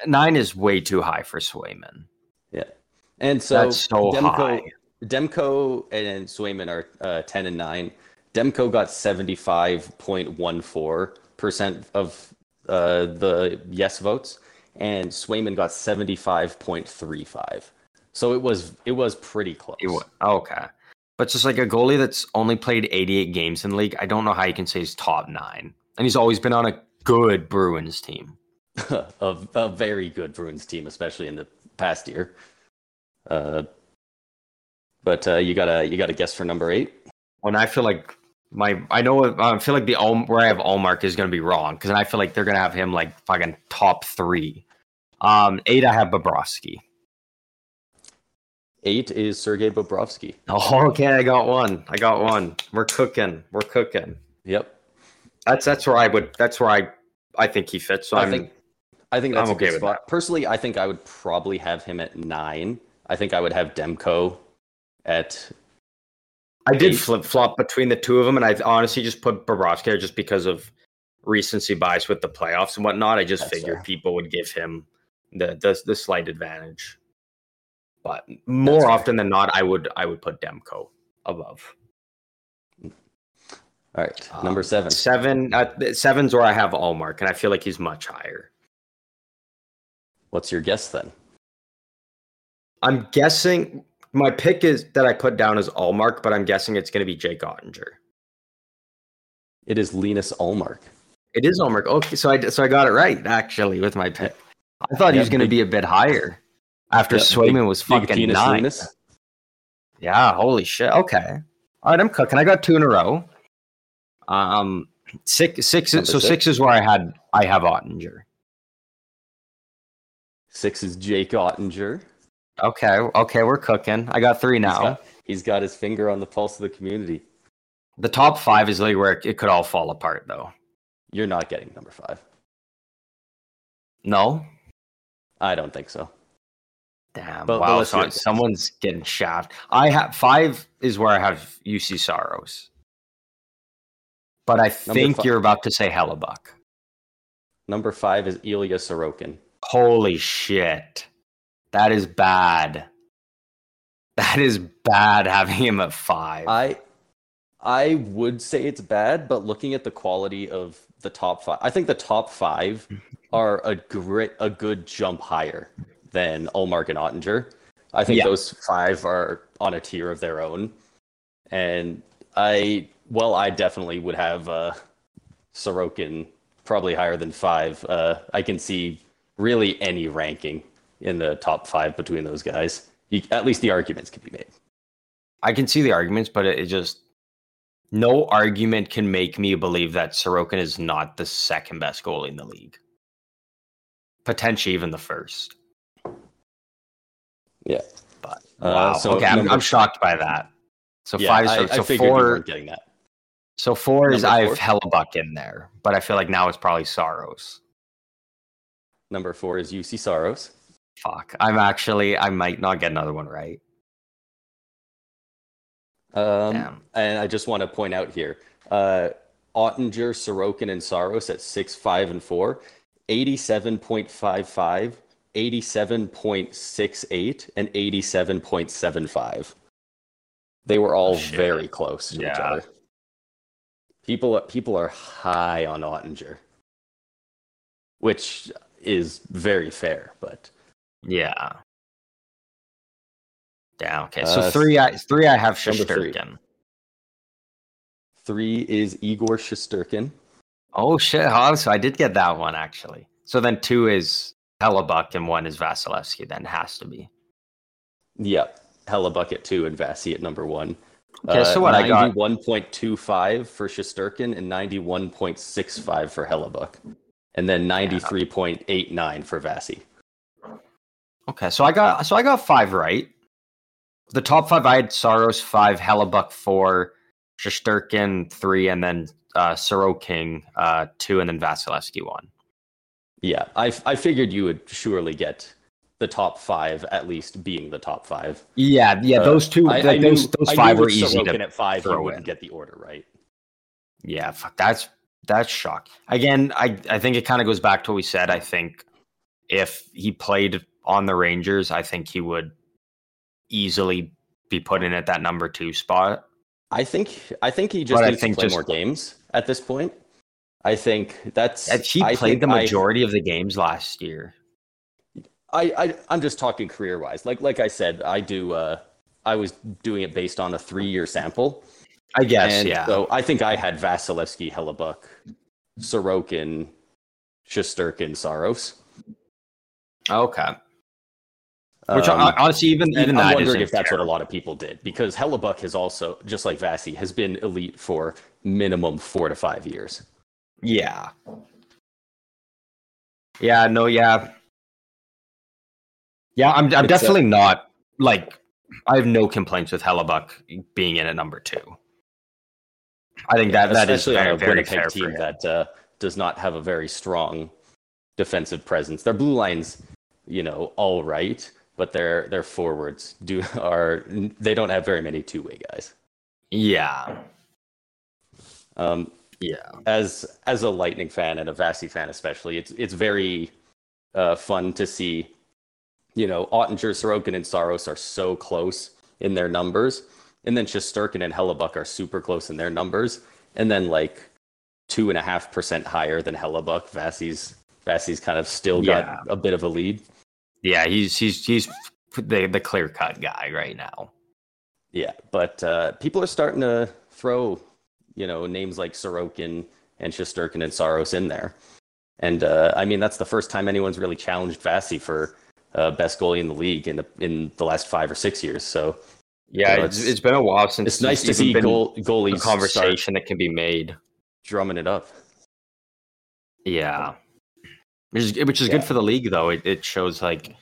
Nine is way too high for Swayman. Yeah, and so That's so Demko, high. Demko and Swayman are uh, ten and nine. Demko got seventy five point one four percent of uh, the yes votes, and Swayman got seventy five point three five. So it was it was pretty close. It wa- okay. But just like a goalie that's only played 88 games in the league, I don't know how you can say he's top nine. And he's always been on a good Bruins team. a, a very good Bruins team, especially in the past year. Uh, but uh, you gotta you gotta guess for number eight. When I feel like my, I know, I feel like the where I have Ullmark is going to be wrong because I feel like they're going to have him like fucking top three. Um, eight, I have Bobrovsky. Eight is Sergei Bobrovsky. Oh, okay, I got one. I got one. We're cooking. We're cooking. Yep. That's that's where I would. That's where I I think he fits. So I I'm, think I think that's I'm a good okay with spot. Personally, I think I would probably have him at nine. I think I would have Demko at I did flip flop between the two of them, and I honestly just put Bobrovsky there just because of recency bias with the playoffs and whatnot. I just That's figured fair. people would give him the, the the slight advantage. But more often than not, I would I would put Demko above. All right, number seven. Seven. Uh, seven's where I have Ullmark, and I feel like he's much higher. What's your guess then? I'm guessing my pick is that I put down as Ullmark, but I'm guessing it's going to be Jake Oettinger. It is Linus Ullmark. It is Ullmark. Okay, so I so I got it right actually with my pick. I thought he was going to be a bit higher after Yeah, Swayman was fucking nine. Linus. Yeah, holy shit. Okay. All right, I'm cooking. I got two in a row. Um six six Number so six. six is where I had I have Oettinger. Six is Jake Oettinger. Okay, okay, we're cooking. I got three He's now. got, he's got his finger on the pulse of the community. The top five is like where it could all fall apart though. You're not getting number five. No? I don't think so. Damn. But- but wow, let's so someone's getting shafted. I have five is where I have Juuse Saros. But I think you're about to say Hellebuyck. Number five is Ilya Sorokin. Holy shit. That is bad. That is bad having him at five. I I would say it's bad, but looking at the quality of the top five, I think the top five are a great a good jump higher than Ullmark and Oettinger. I think Yeah. those five are on a tier of their own. And I well, I definitely would have uh Sorokin probably higher than five. Uh I can see really any ranking in the top five between those guys. You, at least the arguments can be made. I can see the arguments, but it, it just no argument can make me believe that Sorokin is not the second best goalie in the league. Potentially even the first. Yeah. But Uh, wow. so okay, I'm, I'm shocked by that. So Yeah, five I, so, I so four. getting that. So four is Number I have four? Hellebuyck in there, but I feel like now it's probably Saros. Number four is Juuse Saros. Fuck. I'm actually I might not get another one right. Um, Damn. and I just want to point out here, uh, Oettinger, Sorokin, and Saros at six, five, and four, 87.55, 87.68, and 87.75. They were all Oh, very close to each Yeah. other. People, people are high on Oettinger, which is very fair, but Yeah. Yeah. Okay. So Uh, three I three I have number three. Shesterkin. three is Igor Shesterkin. Oh shit! Oh, so I did get that one actually. So then two is Hellebuyck and one is Vasilevskiy. Then has to be. Yep. Hella bucket two and Vasi at number one. Okay, so what I got- Ninety-one point two five for Shesterkin and ninety-one point six five for Hellebuyck, and then ninety-three point eight nine for Vasi. Okay, so I got so I got five right. The top five I had Saros five, Hellebuyck four, Shesterkin three, and then uh Sorokin uh two, and then Vasilevskiy one. Yeah, I I figured you would surely get the top five at least being the top five. Yeah, yeah, Uh, those two, I, like, I knew, those those I five were easy to. at five. You wouldn't in. get the order right. Yeah, fuck, that's that's shock. Again, I I think it kind of goes back to what we said. I think if he played on the Rangers, I think he would easily be put in at that number two spot. I think I think he just But needs to play just- more games at this point. I think that's And He I played the I- majority of the games last year. I, I I'm just talking career wise. Like like I said, I do. Uh, I was doing it based on a three year sample, I guess, and yeah. so I think I had Vasilevskiy, Hellebuyck, Sorokin, Shesterkin, Saros. okay. Which Um, honestly, even even I'm that wondering if that's what a lot of people did because Hellebuyck has also, just like Vasi, has been elite for minimum four to five years. Yeah. Yeah. No. Yeah. Yeah. I'm. I'm It's, definitely not like. I have no complaints with Hellebuyck being in at number two. I think that that is very, on a very fair team that uh, does not have a very strong defensive presence. Their blue lines, you know, all right, but their their forwards do are they don't have very many two way guys. Yeah. Um, Yeah. as as a Lightning fan and a Vasi fan especially, it's it's very uh, fun to see. You know, Oettinger, Sorokin, and Saros are so close in their numbers, and then Shesterkin and Hellebuyck are super close in their numbers. and then like two and a half percent higher than Hellebuyck Vasi's Vasi's kind of still got Yeah. a bit of a lead. Yeah, he's he's he's the the clear cut guy right now. Yeah, but uh, people are starting to throw, you know, names like Sorokin and Shesterkin and Saros in there. And uh, I mean, that's the first time anyone's really challenged Vasi for uh, best goalie in the league in the in the last five or six years. So Yeah, You know, it's, it's- been a while since it's nice to see goal, goalies conversation that can be made. drumming it up. Yeah, which is which is Yeah. good for the league though. It it shows like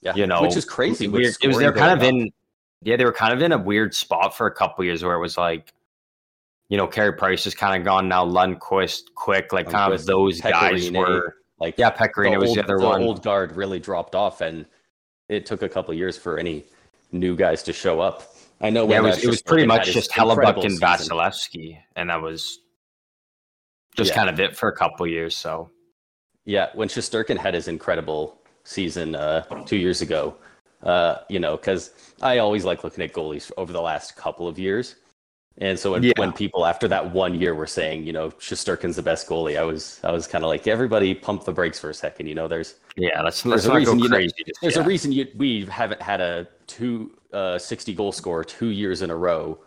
Yeah, you know which is crazy. It was they're kind of up. in yeah they were kind of in a weird spot for a couple years where it was like you know Carey Price has kind of gone now Lundqvist quick like kind of those guys were like yeah Pekka Rinne was old, the other the one old guard really dropped off, and it took a couple years for any new guys to show up. I know. yeah it was it was pretty much just Hellebuyck and. Vasilevskiy and that was just Yeah. kind of it for a couple years so Yeah, when Shesterkin had his incredible season uh, two years ago, uh, you know, because I always like looking at goalies over the last couple of years. And so when, Yeah. when people after that one year were saying, you know, Shesterkin's the best goalie, I was I was kind of like, everybody pump the brakes for a second. You know, there's yeah let's There's a reason you know- there's yet. a reason you, we haven't had a two uh, 60 goal scorer two years in a row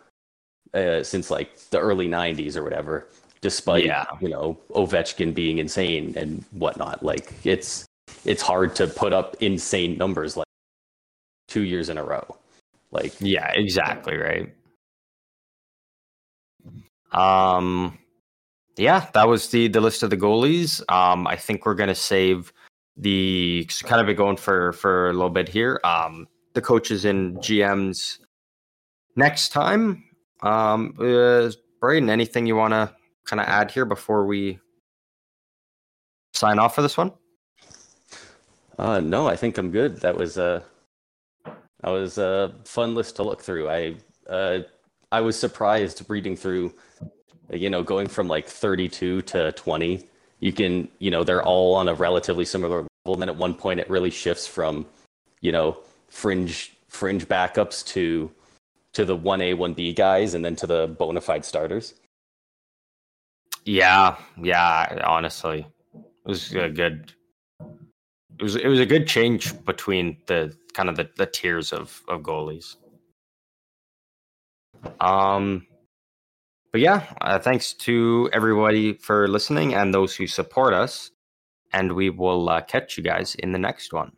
uh, since like the early 90s or whatever despite Yeah. you know ovechkin being insane and whatnot like it's it's hard to put up insane numbers like two years in a row like Yeah, exactly right. Um yeah, that was the the list of the goalies. Um I think we're to save the kind of been going for for a little bit here. Um the coaches and GMs next time. Um uh, Braden, anything you want to kind of add here before we sign off for this one? uh no i think i'm good that was a that was a fun list to look through i uh i was surprised reading through you know going from like 32 to 20 you can you know they're all on a relatively similar level and then at one point it really shifts from you know fringe fringe backups to to the 1a 1b guys and then to the bona fide starters Yeah, yeah. Honestly, it was a good. It was it was a good change between the kind of the, the tiers of of goalies. Um, but yeah, uh, thanks to everybody for listening and those who support us, and we will uh, catch you guys in the next one.